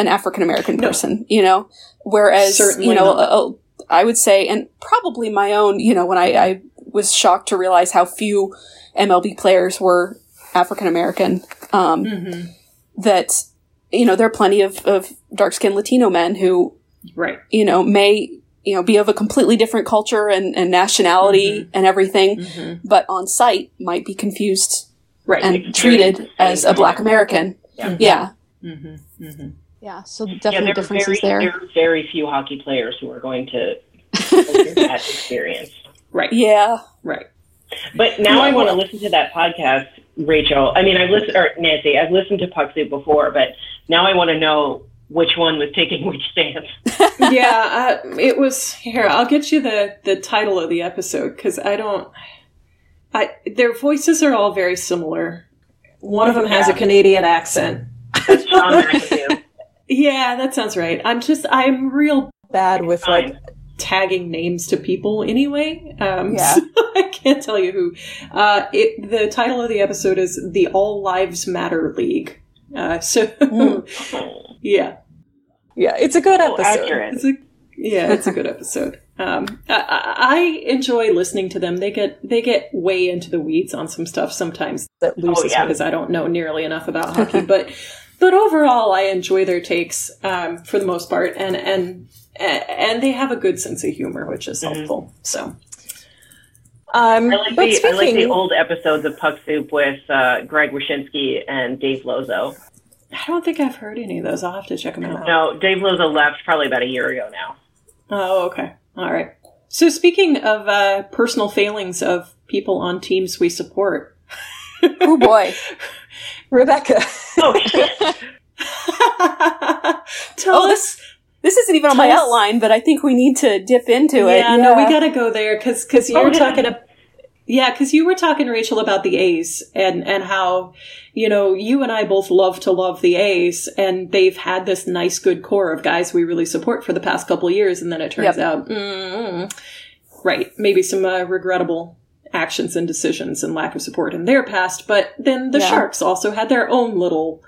an African American No. person, you know, whereas, Certainly you know, a- a- I would say, and probably my own, you know, when I, I was shocked to realize how few MLB players were African American, um, Mm-hmm. that, you know, there are plenty of, of dark skinned Latino men who, right, you know, may, you know, be of a completely different culture and, and nationality and everything, mm-hmm. but on site might be confused right, and treated as a black American. Yeah. Yeah. mm-hmm. Yeah, so Yeah, definitely there are differences very, there. there are very few hockey players who are going to *laughs* go that experience. right, Yeah. right. But now I want to listen to that podcast, Rachel. I mean, I've listened, or Nancy, I've listened to Puck Soup before, but now I want to know which one was taking which stance. *laughs* yeah, uh, it was here. I'll get you the the title of the episode because I don't. I their voices are all very similar. One of them has a Canadian accent. That's Sean McIndoe. *laughs* Yeah, that sounds right. I'm just I'm real bad with like tagging names to people anyway. Um, *laughs* Yeah. so I can't tell you who. Uh, it the title of the episode is the All Lives Matter League. Uh, so Mm. *laughs* yeah, yeah, it's a good Oh, episode. accurate. It's a, yeah, it's a good episode. Um, I, I enjoy listening to them. They get they get way into the weeds on some stuff sometimes that loses yeah. me because I don't know nearly enough about hockey. *laughs* but but overall, I enjoy their takes um, for the most part, and and and they have a good sense of humor, which is Mhm. helpful. So. Um, I like, but the, I like the old episodes of Puck Soup with uh, Greg Wyshynski and Dave Lozo. I don't think I've heard any of those. I'll have to check them out. No, Dave Lozo left probably about a year ago now. Oh, okay. All right. So, speaking of uh, personal failings of people on teams we support, Oh boy. *laughs* Rebecca, Oh, *laughs* shit. tell Oh, us. This isn't even on my us- outline, but I think we need to dip into it. Yeah, no, we got to go there because because you Oh, were talking. ab- Yeah, because you were talking, Rachel, about the A's and and how you know you and I both love to love the A's, and they've had this nice, good core of guys we really support for the past couple of years, and then it turns Yep. out, mm, right, maybe some uh, regrettable actions and decisions and lack of support in their past, but then the Yeah. Sharks also had their own little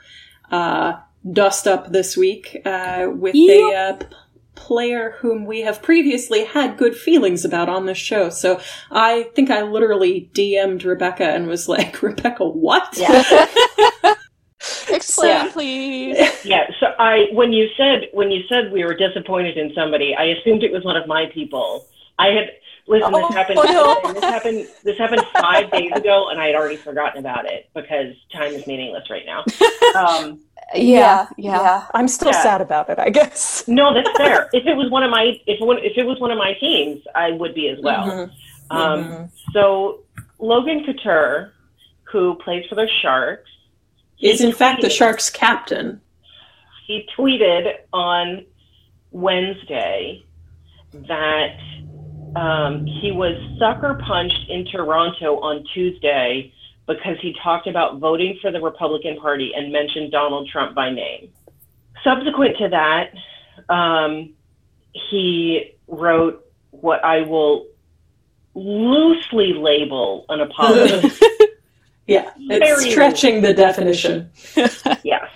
uh, dust up this week uh, with Yep. a uh, player whom we have previously had good feelings about on this show. So I think I literally DM'd Rebecca and was like, *laughs* Rebecca, what? *laughs* Explain, Yeah. please. *laughs* yeah. So I, when you said when you said we were disappointed in somebody, I assumed it was one of my people. I had Listen, this Oh, happened. no. This happened. This happened five days ago, and I had already forgotten about it because time is meaningless right now. Um, *laughs* Yeah, yeah. I'm still Yeah. sad about it, I guess. *laughs* no, that's fair. If it was one of my, if one, if it was one of my teams, I would be as well. Mhm. Um, Mhm. So Logan Couture, who plays for the Sharks, Is in fact the Sharks captain. he tweeted on Wednesday that um, he was sucker punched in Toronto on Tuesday because he talked about voting for the Republican Party and mentioned Donald Trump by name. Subsequent to that, um, he wrote what I will loosely label an apology. *laughs* Yeah, it's Very stretching the definition. *laughs* Yes.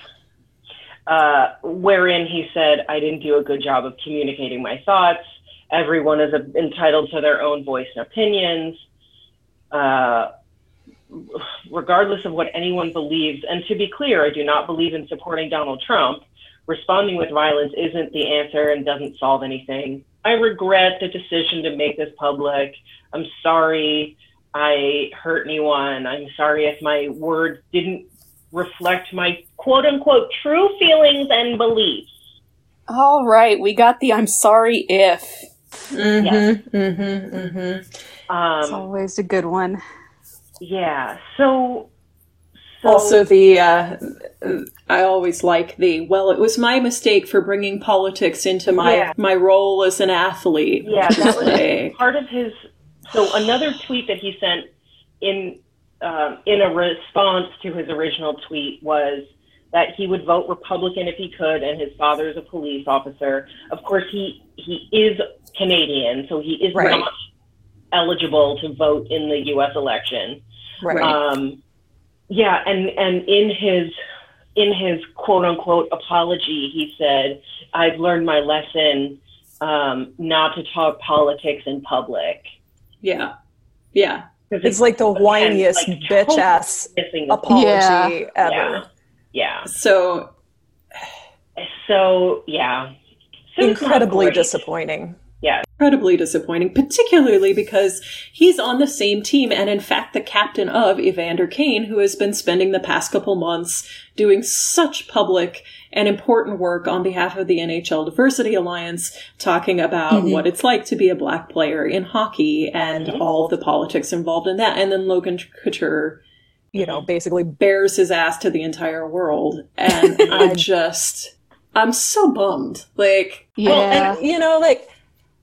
Uh, wherein he said, I didn't do a good job of communicating my thoughts. Everyone is entitled to their own voice and opinions, uh, regardless of what anyone believes. And to be clear, I do not believe in supporting Donald Trump. Responding with violence isn't the answer and doesn't solve anything. I regret the decision to make this public. I'm sorry I hurt anyone. I'm sorry if my words didn't reflect my quote unquote true feelings and beliefs. All right, we got the I'm sorry if. Mm-hmm, mm-hmm, mm-hmm. It's Um, always a good one. yeah. So, so Also, the uh, I always like the well, it was my mistake for bringing politics into my Yeah. my role as an athlete. yeah, that was *laughs* part of his. So another tweet that he sent in um, in a response to his original tweet was that he would vote Republican if he could, and his father is a police officer. Of course, he he is Canadian, so he is Right. not eligible to vote in the U.S. election. Right. Um, yeah, and and in his in his quote unquote apology, he said, "I've learned my lesson um, not to talk politics in public." yeah, yeah. it's like the again, whiniest like, bitch ass apology Yeah. ever. Yeah. Yeah. So So yeah, So Incredibly disappointing. Yeah. incredibly disappointing, particularly because he's on the same team and, in fact, the captain of Evander Kane, who has been spending the past couple months doing such public and important work on behalf of the NHL Diversity Alliance, talking about Mhm. what it's like to be a black player in hockey and all of the politics involved in that. And then Logan Couture You know, mm-hmm. basically bears his ass to the entire world. And *laughs* I just, I'm so bummed. Like, oh, Yeah. you know, like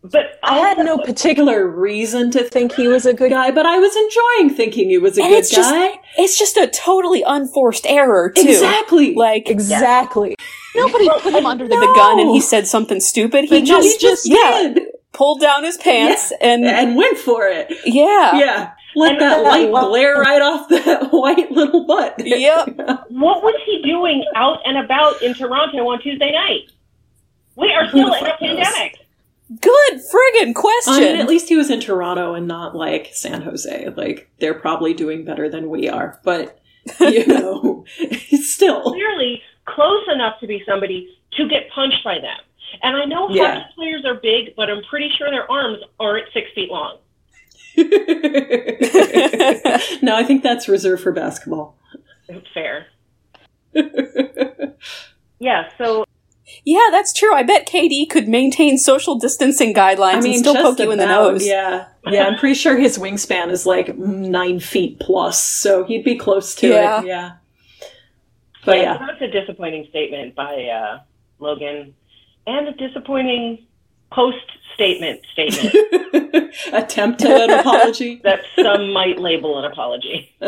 But I had no particular particular reason to think he was a good guy, but I was enjoying thinking he was a And good it's just- guy. It's just a totally unforced error, too. Exactly. Like, Exactly. Nobody put him under the the gun and he said something stupid. He But no, just, he just yeah, did pulled down his pants and, and went for it. yeah. Yeah. Let And that that light lo- glare right off that *laughs* white little butt. Yep. *laughs* what was he doing out and about in Toronto on Tuesday night? We are still in a pandemic. Good friggin' question. I mean, at least he was in Toronto and not like San Jose. Like they're probably doing better than we are, but you *laughs* know, still. Clearly close enough to be somebody to get punched by them. And I know Yeah. hockey players are big, but I'm pretty sure their arms aren't six feet long. *laughs* no, I think that's reserved for basketball. Fair. *laughs* Yeah, so yeah, that's true. I bet KD could maintain social distancing guidelines and still poke you in the nose. Yeah, yeah. I'm pretty sure his wingspan is like nine feet plus, so he'd be close to Yeah. it. Yeah. But yeah, that's a disappointing statement by uh, Logan, and a disappointing post statement statement *laughs* attempt at an apology. *laughs* that some might label an apology. *laughs*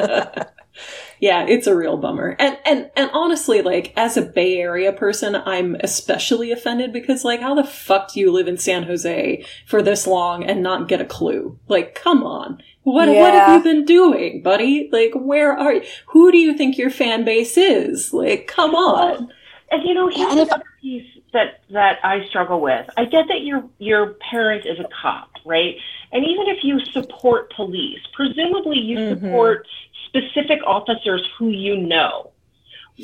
yeah, it's a real bummer. And and and honestly, like as a Bay Area person, I'm especially offended because like how the fuck do you live in San Jose for this long and not get a clue? Like, come on. What what have you been doing, buddy? Like, where are you? Who do you think your fan base is? Like, come on. And you know, here's And if- another piece that that I struggle with. I get that your your parent is a cop, right? And even if you support police, presumably you Mhm. support specific officers who you know.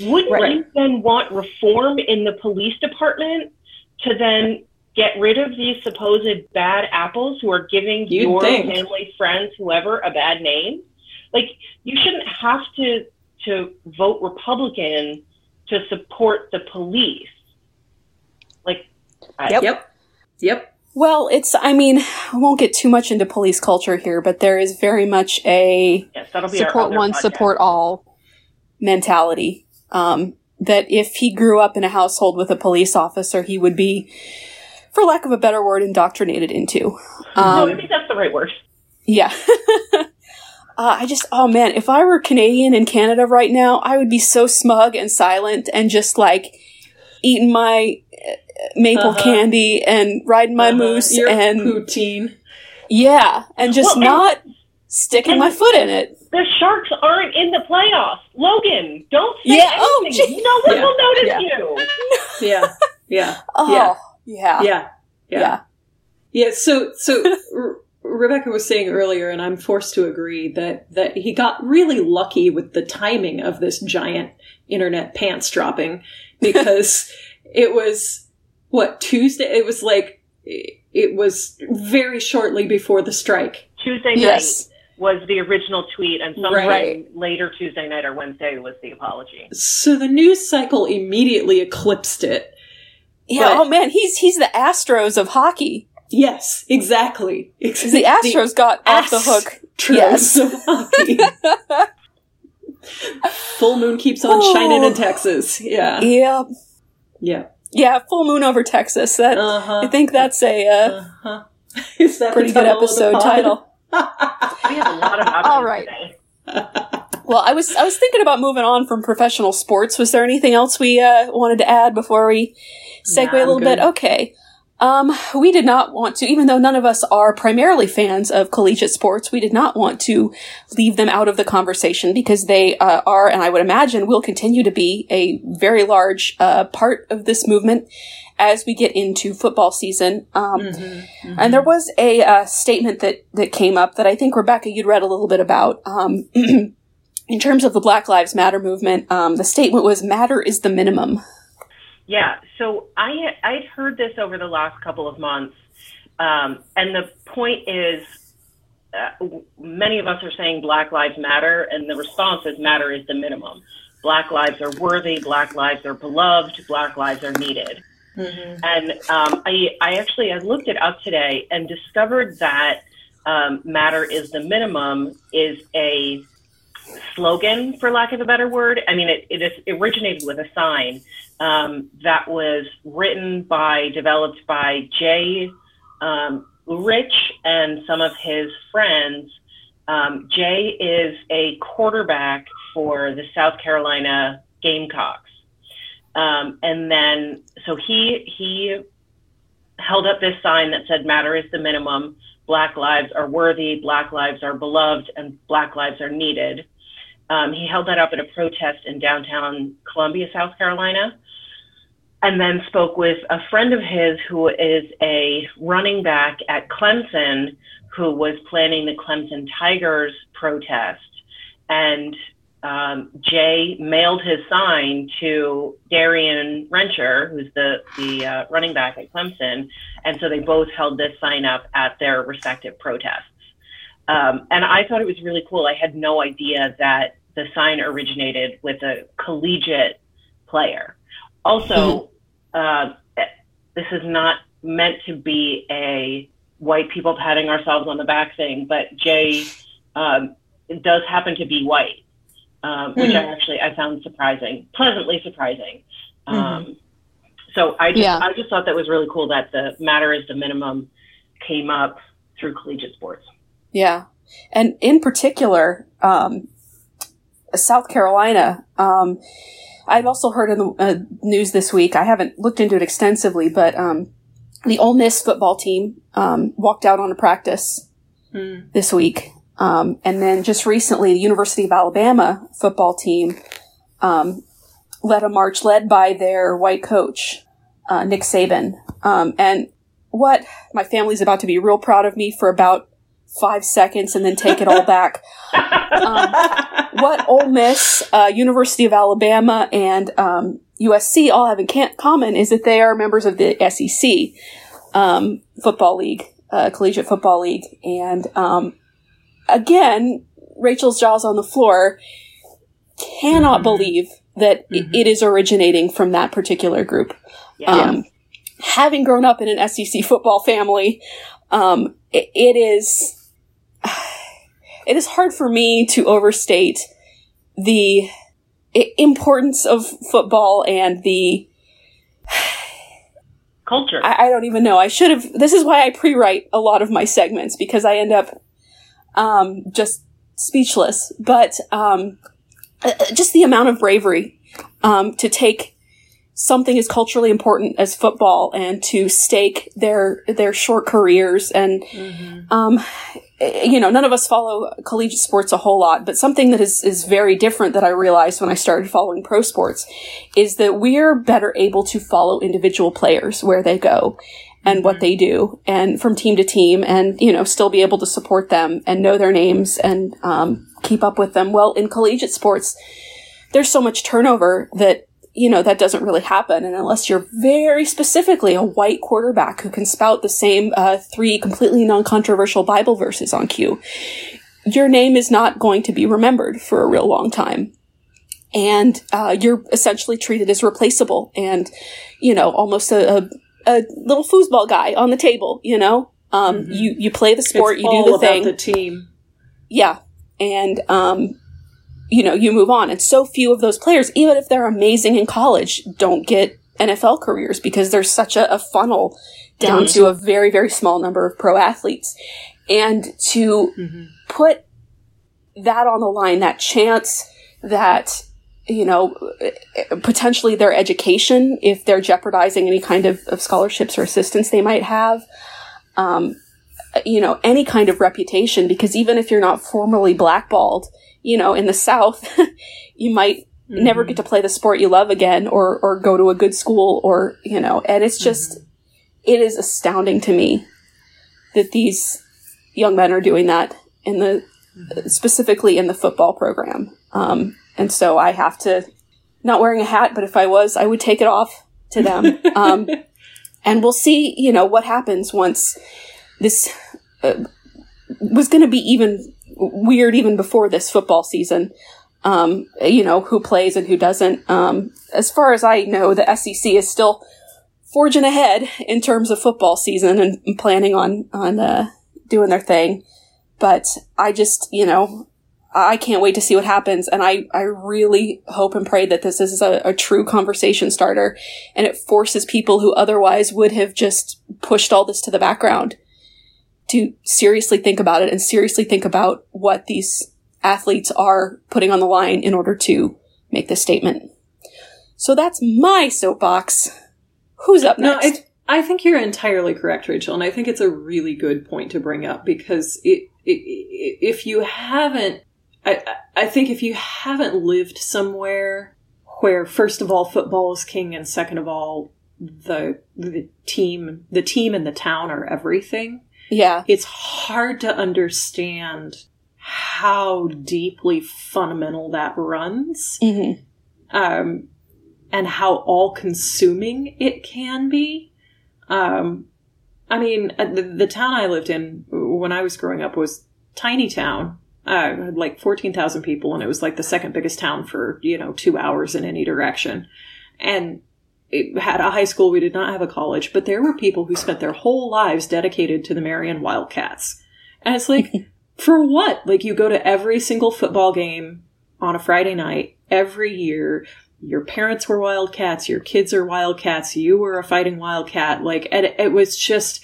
Wouldn't Right. you then want reform in the police department to then get rid of these supposed bad apples who are giving You'd your think. family, friends, whoever a bad name. Like you shouldn't have to to vote Republican to support the police. I, Yep. Yep. Yep. Well, it's, I mean, I won't get too much into police culture here, but there is very much a yes, Support one, podcast. support all. mentality um, that if he grew up in a household with a police officer, he would be, for lack of a better word, indoctrinated into. No, I Um, think that's the right word. yeah. *laughs* uh, I just, oh man, if I were Canadian in Canada right now, I would be so smug and silent and just like eating my uh, maple Uh-huh. candy and riding my Uh-huh. moose Your and poutine. yeah, and just Well, and- not sticking my foot in it. The Sharks aren't in the playoffs. Logan, don't say Yeah, oh, anything. gee. no one Yeah, will notice yeah. you. *laughs* Yeah. Yeah. Oh, Yeah. yeah. Yeah. Yeah. Yeah. Yeah. So, so *laughs* R- Rebecca was saying earlier, and I'm forced to agree that that he got really lucky with the timing of this giant internet pants dropping because *laughs* it was what Tuesday. It was like it was very shortly before the strike. Tuesday Yes. night was the original tweet, and sometime Right. later Tuesday night or Wednesday was the apology. So the news cycle immediately eclipsed it. Yeah, But- oh man, he's he's the Astros of hockey. Yes, exactly. Because *laughs* the Astros got off the hook. Yes. of hockey. *laughs* Full moon keeps on shining in Texas. Yeah. Yeah, Yeah. Yeah, full moon over Texas. That Uh-huh. I think that's a uh, Uh-huh. *laughs* Is that pretty good title of the episode title. *laughs* We have a lot of options All right. today. Well, I was I was thinking about moving on from professional sports. Was there anything else we uh, wanted to add before we segue Nah, a little I'm bit? Okay. Um, we did not want to, even though none of us are primarily fans of collegiate sports, we did not want to leave them out of the conversation because they uh, are, and I would imagine will continue to be a very large uh, part of this movement as we get into football season. Um, Mm-hmm. and there was a uh, statement that that came up that I think Rebecca you'd read a little bit about. Um, *clears throat* in terms of the Black Lives Matter movement, um, the statement was "Matter is the minimum." Yeah, so I I'd heard this over the last couple of months, um, and the point is, uh, many of us are saying Black Lives Matter, and the response is matter is the minimum. Black lives are worthy. Black lives are beloved. Black lives are needed. And um, I I actually I looked it up today and discovered that um, matter is the minimum is a slogan, for lack of a better word. I mean, it, it is originated with a sign um, that was written by, developed by Jay um, Rich and some of his friends. Um, Jay is a quarterback for the South Carolina Gamecocks. Um, and then, so he, he held up this sign that said, Matter is the minimum. Black lives are worthy, Black lives are beloved, and Black lives are needed. Um, he held that up at a protest in downtown Columbia, South Carolina, and then spoke with a friend of his who is a running back at Clemson who was planning the Clemson Tigers protest. And um, Jay mailed his sign to Darien Rencher, who's the, the uh, running back at Clemson. And so they both held this sign up at their respective protests. Um, and I thought it was really cool. I had no idea that the sign originated with a collegiate player. Also, uh, this is not meant to be a white people patting ourselves on the back thing, but Jay um, does happen to be white, um, which I actually I found surprising, pleasantly surprising. Um, so I just Yeah. I just thought that was really cool that the matter is the minimum came up through collegiate sports. Yeah, and in particular, um, South Carolina. Um, I've also heard in the uh, news this week. I haven't looked into it extensively, but um, the Ole Miss football team um, walked out on a practice this week, um, and then just recently, the University of Alabama football team um, led a march led by their white coach, uh, Nick Saban. Um, and what my family's about to be real proud of me for about five seconds and then take it all back. *laughs* Um, what Ole Miss, uh, University of Alabama, and um, USC all have in can- common is that they are members of the SEC. um, football league, uh, collegiate football league, and um, again, Rachel's jaws on the floor. Cannot Mm-hmm. believe that i- it is originating from that particular group. Yeah. Um, having grown up in an SEC football family, um, it, it is *sighs* it is hard for me to overstate the importance of football and the *sighs* Culture. I, I don't even know. I should have. This is why I pre-write a lot of my segments because I end up um, just speechless. But um, uh, uh, just the amount of bravery um, to take something as culturally important as football and to stake their their short careers and um, eh, you know none of us follow collegiate sports a whole lot but something that is is very different that i realized when i started following pro sports is that we're better able to follow individual players where they go and what they do and from team to team and you know still be able to support them and know their names and um, keep up with them. Well in collegiate sports there's so much turnover that you know that doesn't really happen and unless you're very specifically a white quarterback who can spout the same uh, three completely non-controversial bible verses on cue. Your name is not going to be remembered for a real long time. And uh, you're essentially treated as replaceable and you know almost a, a, a little foosball guy on the table you know? Um, you you play the sport it's you do the thing. the team. yeah. And, um, you know, you move on. And so few of those players, even if they're amazing in college, don't get NFL careers because there's such a, a funnel down to a very, very small number of pro athletes. And to put that on the line, that chance that, you know, potentially their education, if they're jeopardizing any kind of, of scholarships or assistance they might have, um, you know, any kind of reputation, because even if you're not formally blackballed, you know, in the South, *laughs* you might never get to play the sport you love again or, or go to a good school or, you know, and it's just, it is astounding to me that these young men are doing that in the, specifically in the football program. Um, and so I have to, not wearing a hat, but if I was, I would take it off to them. *laughs* Um, and we'll see, you know, what happens once this uh, was going to be even weird even before this football season. Um, you know, who plays and who doesn't. Um, as far as I know, the SEC is still forging ahead in terms of football season and, planning on, on, uh, doing their thing. But I just, you know, I can't wait to see what happens. And I, I really hope and pray that this is a, a true conversation starter and it forces people who otherwise would have just pushed all this to the background to seriously think about it and seriously think about what these athletes are putting on the line in order to make this statement. So that's my soapbox. Who's up No, next? I, I think you're entirely correct, Rachel, and I think it's a really good point to bring up because it, it, it, if you haven't, I I think if you haven't lived somewhere where, first of all, football is king, and second of all, the the team, the team and the town are everything. Yeah. It's hard to understand how deeply fundamental that runs hmm um, and how all consuming it can be. Um, I mean, uh, the, the town I lived in when I was growing up was tiny town, uh, like 14,000 people, and it was like the second biggest town for, you know, two hours in any direction. And had a high school. We did not have a college, but there were people who spent their whole lives dedicated to the Marion Wildcats. And it's like, *laughs* for what? Like, you go to every single football game on a Friday night every year. Your parents were Wildcats, your kids are Wildcats, you were a fighting Wildcat. Like, and it, it was just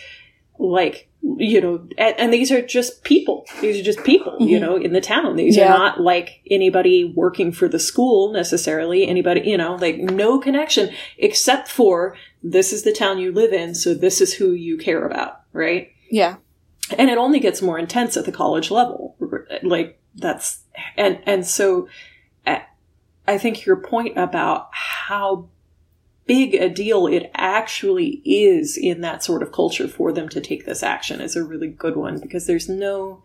like, you know, and, and these are just people. These are just people, you Mhm. know, in the town. These Yeah. are not like anybody working for the school necessarily. Anybody, you know, like no connection except for this is the town you live in, so this is who you care about, right? Yeah. and it only gets more intense at the college level like that's and and so i think your point about how big a deal it actually is in that sort of culture for them to take this action is a really good one because there's no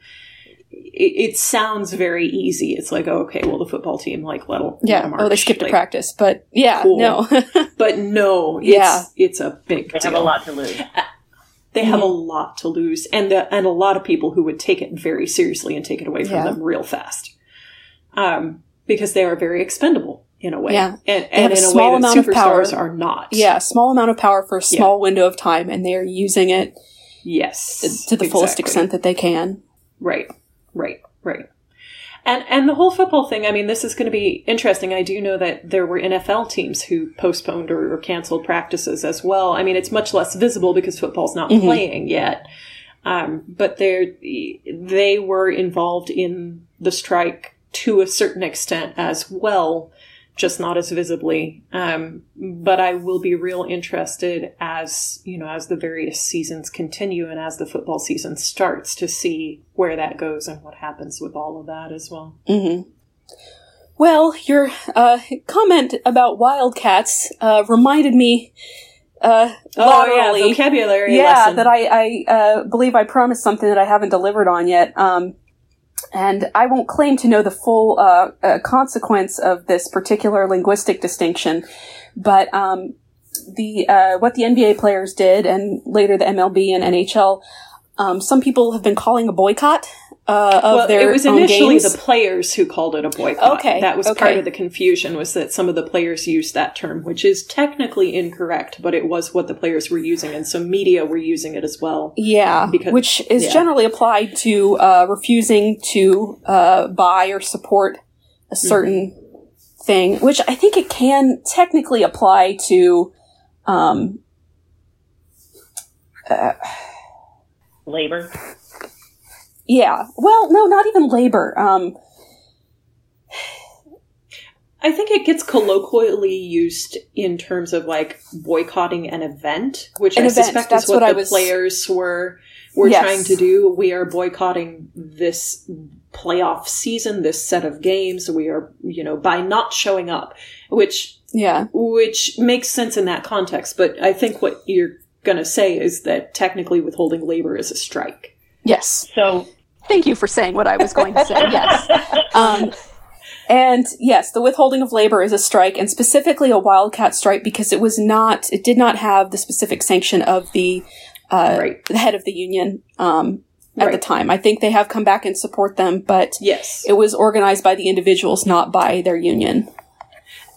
it, it sounds very easy it's like oh, okay well the football team like let 'em- let Yeah. 'em Oh, they march. skipped a practice, but yeah, Cool. no. *laughs* but no it's, Yeah. it's a big They deal have a lot to lose. they have a lot to lose, and the, and a lot of people who would take it very seriously and take it away from Yeah. them real fast, um, because they are very expendable in a way, Yeah. and, and a in a small way that amount of power. are not. Yeah, small amount of power for a small window of time, and they're using it Yes, to the fullest extent that they can. Right, right, right. And and the whole football thing. I mean, this is going to be interesting. I do know that there were NFL teams who postponed or, or canceled practices as well. I mean, it's much less visible because football's not Mhm. playing yet. Um, but they they were involved in the strike to a certain extent as well, just not as visibly. Um, but I will be real interested as you know as the various seasons continue and as the football season starts to see where that goes and what happens with all of that as well. hmm Well, your uh, comment about Wildcats uh, reminded me uh, laterally- Oh, vocabulary yeah, lesson. that I, I uh, believe I promised something that I haven't delivered on yet. Um, and I won't claim to know the full uh, uh, consequence of this particular linguistic distinction, but um, the uh, what the NBA players did, and later the MLB and NHL, um, some people have been calling a boycott uh, of well, their it was own initially games. the players who called it a boycott. Okay, that was okay. part of the confusion. Was that some of the players used that term, which is technically incorrect, but it was what the players were using, and so media were using it as well. Yeah, Because- which is yeah. generally applied to uh, refusing to uh, buy or support a certain thing, which I think it can technically apply to. Um, Labor. Yeah, well, no, not even labor. Um, I think it gets colloquially used in terms of like boycotting an event, which An I event, suspect that's is what, what the was- players were were Yes. trying to do. We are boycotting this playoff season, this set of games. We are, you know, by not showing up, which yeah, which makes sense in that context. But I think what you're going to say is that technically withholding labor is a strike. Yes. So Thank you for saying what I was going to say. *laughs* Yes. Um, and yes, the withholding of labor is a strike, and specifically a wildcat strike because it was not, it did not have the specific sanction of the uh, Right. the head of the union um, at the time. I think they have come back and support them, but Yes. it was organized by the individuals, not by their union.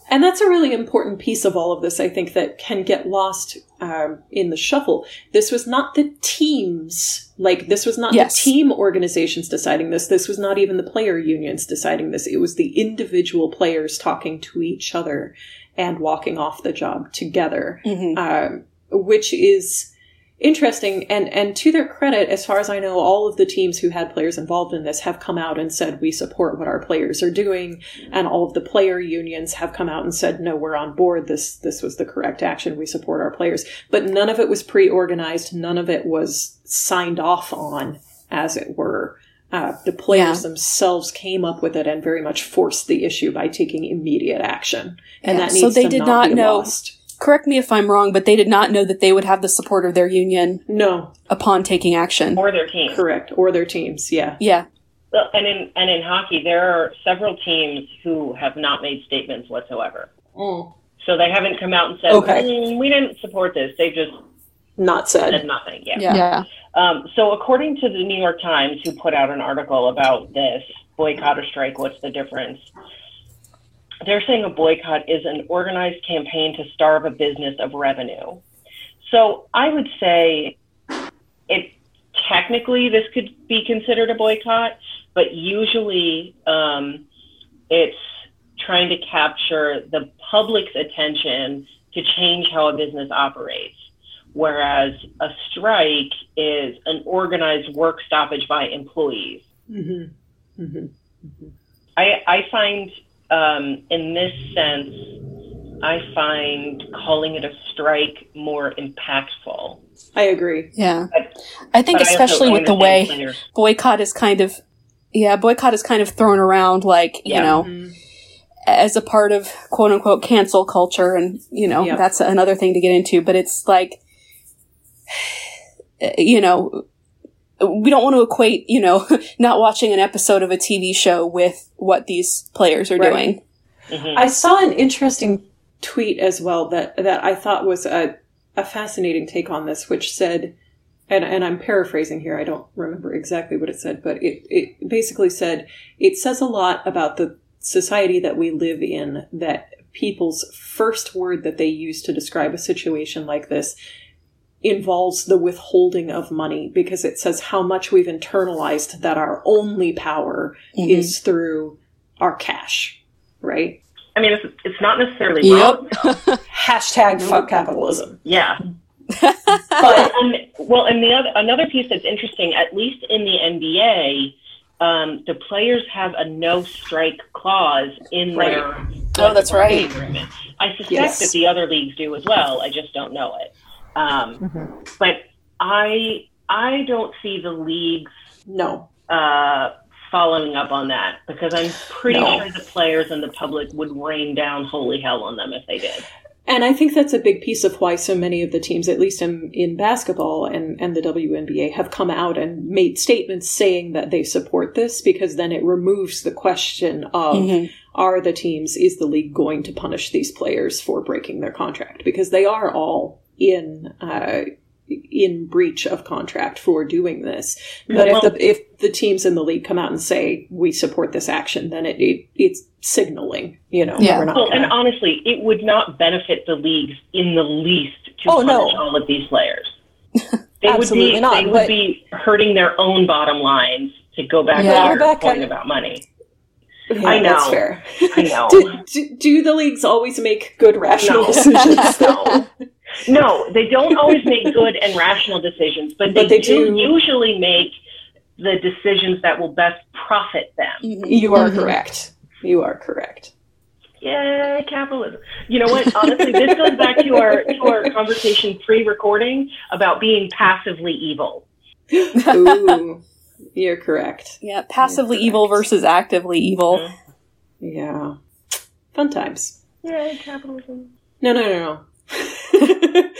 And that's a really important piece of all of this, I think, that can get lost um, in the shuffle. This was not the teams, like, this was not Yes. the team organizations deciding this. This was not even the player unions deciding this. It was the individual players talking to each other and walking off the job together, Mhm. um, which is interesting. And, and to their credit, as far as I know, all of the teams who had players involved in this have come out and said, we support what our players are doing and all of the player unions have come out and said no we're on board this this was the correct action we support our players but none of it was pre-organized none of it was signed off on as it were uh, the players Yeah. themselves came up with it and very much forced the issue by taking immediate action and Yeah, that so they to did not, not know- lost. Correct me if I'm wrong, but they did not know that they would have the support of their union no upon taking action. or their team. correct or their teams yeah Yeah, Well, and in and in hockey, there are several teams who have not made statements whatsoever. So they haven't come out and said, Okay. "Mm, "We didn't support this." They just not said said nothing. Yeah. yeah, Yeah. Um, so according to the New York Times, who put out an article about this boycott or strike, what's the difference? They're saying a boycott is an organized campaign to starve a business of revenue. So I would say it technically this could be considered a boycott, but usually um, it's trying to capture the public's attention to change how a business operates. Whereas a strike is an organized work stoppage by employees. hmm hmm I, I find, um, in this sense, I find calling it a strike more impactful. i agree yeah. I think But I especially with the way players- boycott is kind of, yeah, boycott is kind of thrown around like, you Yeah. know, Mhm. as a part of quote unquote cancel culture and you know Yeah. that's another thing to get into but it's like *sighs* you know we don't want to equate you know *laughs* not watching an episode of a TV show with what these players are Right. doing Mhm. I saw an interesting tweet as well that that I thought was a, a fascinating take on this, which said and, and I'm paraphrasing here, I don't remember exactly what it said, but it, it basically said it says a lot about the society that we live in that people's first word that they use to describe a situation like this involves the withholding of money because it says how much we've internalized that our only power Mhm. is through our cash, right? I mean, it's, it's not necessarily Yep. wrong. *laughs* Hashtag fuck capitalism. Yeah. But *laughs* But um, well, and the other another piece that's interesting, at least in the NBA, um, the players have a no strike clause in Right. their Oh, that's right. agreement. I suspect Yes. that the other leagues do as well. I just don't know it. Um, Mhm. But I I don't see the leagues no. uh, following up on that because I'm pretty No. sure the players and the public would rain down holy hell on them if they did. And I think that's a big piece of why so many of the teams, at least in, in basketball and, and the WNBA, have come out and made statements saying that they support this because then it removes the question of Mhm. are the teams, is the league going to punish these players for breaking their contract? Because they are all in uh, in breach of contract for doing this. But if the if the teams in the league come out and say we support this action, then it, it it's signaling, you know, Yeah. we're not Well, gonna- and honestly, it would not benefit the leagues in the least to Oh, no. punish all of these players. *laughs* They Absolutely would be not, they would but- be hurting their own bottom lines to go back Yeah. to your Rebecca- point about money. Yeah, I know. That's fair. I know. *laughs* do, do, do the leagues always make good rational No. decisions? *laughs* no. No, they don't always make good and rational decisions, but they, But they do, do- usually make the decisions that will best profit them. Mhm. You are Mhm. correct. You are correct. Yay, capitalism. You know what? Honestly, this goes back to our to our conversation pre-recording about being passively evil. Ooh, you're correct. Yeah, passively Correct. evil versus actively evil. Mhm. Yeah. Fun times. Yay, capitalism. No, no, no, no. *laughs*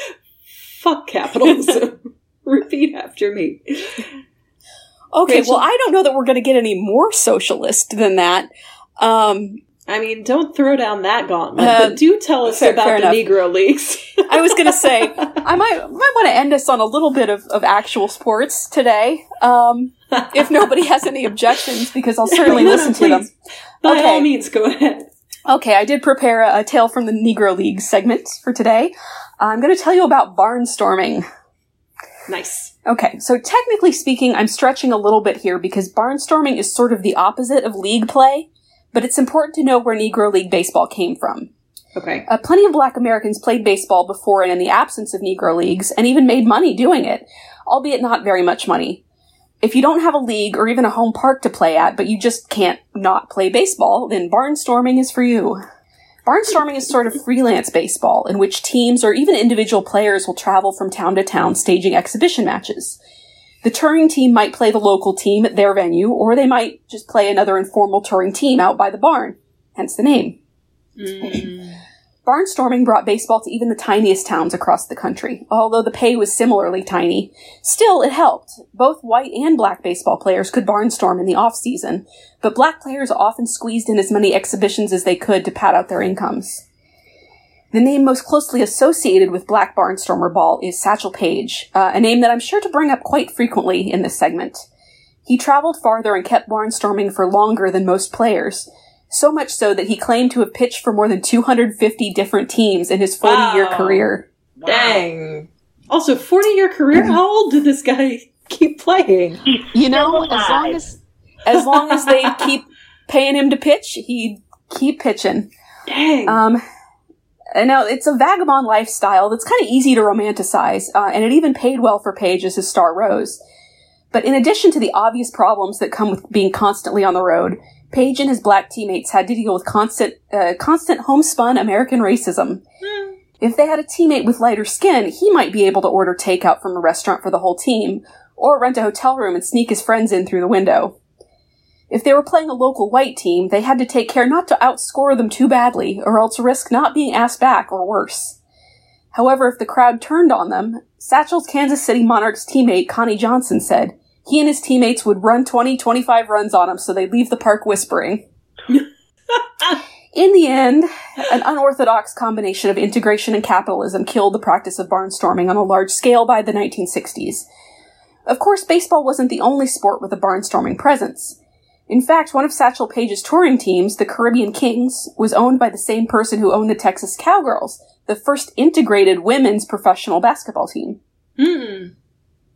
Fuck capitalism. *laughs* Repeat after me. Okay, well, I don't know that we're going to get any more socialist than that. Um, I mean, don't throw down that gauntlet, Uh, but do tell us fair- about fair the enough. Negro Leagues. *laughs* I was going to say I might might want to end us on a little bit of, of actual sports today, um, if nobody has any objections, because I'll certainly No, no, listen to them. By Okay. all means, go ahead. Okay, I did prepare a, a tale from the Negro League segment for today. I'm going to tell you about barnstorming. Nice. Okay, so technically speaking, I'm stretching a little bit here because barnstorming is sort of the opposite of league play, but it's important to know where Negro League baseball came from. Okay. Uh, plenty of black Americans played baseball before and in the absence of Negro leagues, and even made money doing it, albeit not very much money. If you don't have a league or even a home park to play at, but you just can't not play baseball, then barnstorming is for you. Barnstorming is sort of freelance baseball, in which teams or even individual players will travel from town to town staging exhibition matches. The touring team might play the local team at their venue, or they might just play another informal touring team out by the barn, hence the name. Mm. Barnstorming brought baseball to even the tiniest towns across the country. Although the pay was similarly tiny, still it helped. Both white and black baseball players could barnstorm in the off season, but black players often squeezed in as many exhibitions as they could to pad out their incomes. The name most closely associated with Black Barnstormer Ball is Satchel Paige, uh, a name that I'm sure to bring up quite frequently in this segment. He traveled farther and kept barnstorming for longer than most players, so much so that he claimed to have pitched for more than 250 different teams in his 40 year Wow. career. Wow. Dang. Also, 40 year career? How old did this guy *laughs* keep playing? He's You know, still as long as As long as they keep paying him to pitch, he'd keep pitching. Dang. Um, and now it's a vagabond lifestyle that's kind of easy to romanticize, uh, and it even paid well for Paige as his star rose. But in addition to the obvious problems that come with being constantly on the road, Paige and his black teammates had to deal with constant, uh, constant homespun American racism. If they had a teammate with lighter skin, he might be able to order takeout from a restaurant for the whole team, or rent a hotel room and sneak his friends in through the window. If they were playing a local white team, they had to take care not to outscore them too badly, or else risk not being asked back, or worse. However, if the crowd turned on them, Satchel's Kansas City Monarchs teammate Connie Johnson said he and his teammates would run 20, 25 runs on him so they'd leave the park whispering. *laughs* In the end, an unorthodox combination of integration and capitalism killed the practice of barnstorming on a large scale by the 1960s. Of course, baseball wasn't the only sport with a barnstorming presence. In fact, one of Satchel Paige's touring teams, the Caribbean Kings, was owned by the same person who owned the Texas Cowgirls, the first integrated women's professional basketball team. Hmm.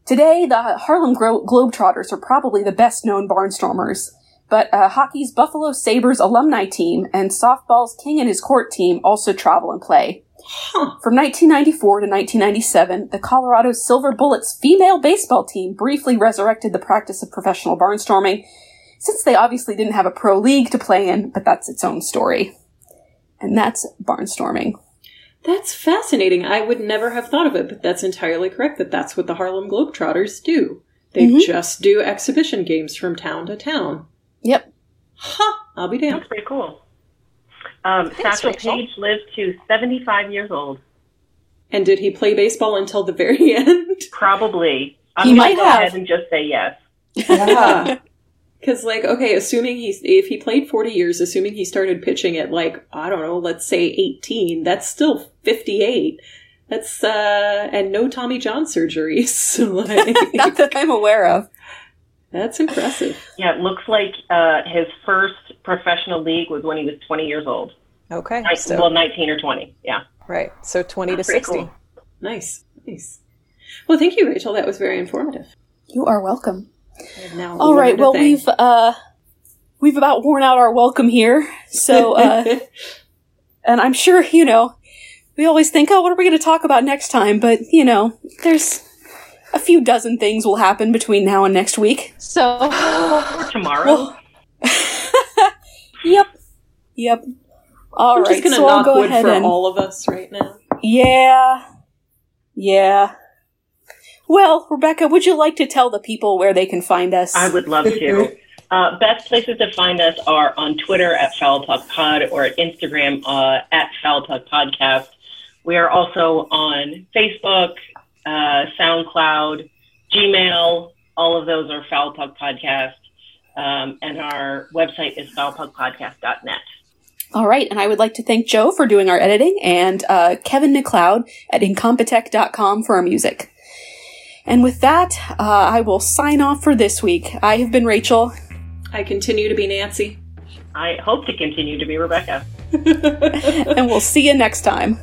Today, the Harlem Glo- Globetrotters are probably the best known barnstormers, but uh, hockey's Buffalo Sabres alumni team and softball's King and his court team also travel and play. Huh. From 1994 to 1997, the Colorado Silver Bullets female baseball team briefly resurrected the practice of professional barnstorming, since they obviously didn't have a pro league to play in, but that's its own story. And that's barnstorming. That's fascinating. I would never have thought of it, but that's entirely correct that that's what the Harlem Globetrotters do. They Mhm. just do exhibition games from town to town. Yep. Huh. I'll be damned. That's pretty cool. Um, Thanks, Satchel Rachel. Paige lived to 75 years old. And did he play baseball until the very *laughs* end? Probably. I'm He might go have. ahead and just say yes. *laughs* Yeah. Because, like, okay, assuming he's, if he played 40 years, assuming he started pitching at, like, I don't know, let's say 18, that's still 58. That's, uh, and no Tommy John surgeries. *laughs* like, *laughs* Not that I'm aware of. that's impressive. Yeah, it looks like uh, his first professional league was when he was 20 years old. Okay. Ni- So, well, 19 or 20. Yeah. right. So 20 to That's pretty 60. cool. Nice. Nice. Well, thank you, Rachel. That was very informative. You are welcome. I have now All right. Well, thing. we've uh, we've about worn out our welcome here. So, uh, *laughs* and I'm sure you know, we always think, oh, what are we going to talk about next time? But you know, there's a few dozen things will happen between now and next week. So, Or tomorrow. *laughs* Yep. Yep. All I'm right. just going to so I'll knock go wood ahead for and all of us right now. yeah, yeah. Well, Rebecca, would you like to tell the people where they can find us? I would love to. *laughs* Uh, best places to find us are on Twitter at Foul Talk Pod or at Instagram uh, at Foul Talk Podcast. We are also on Facebook, uh, SoundCloud, Gmail. All of those are Foul Talk Podcast. Um, and our website is foultalkpodcast.net. All right, and I would like to thank Joe for doing our editing and uh, Kevin MacLeod at incompetech.com for our music. And with that, uh, I will sign off for this week. I have been Rachel, I continue to be Nancy. I hope to continue to be Rebecca. *laughs* and we'll see you next time.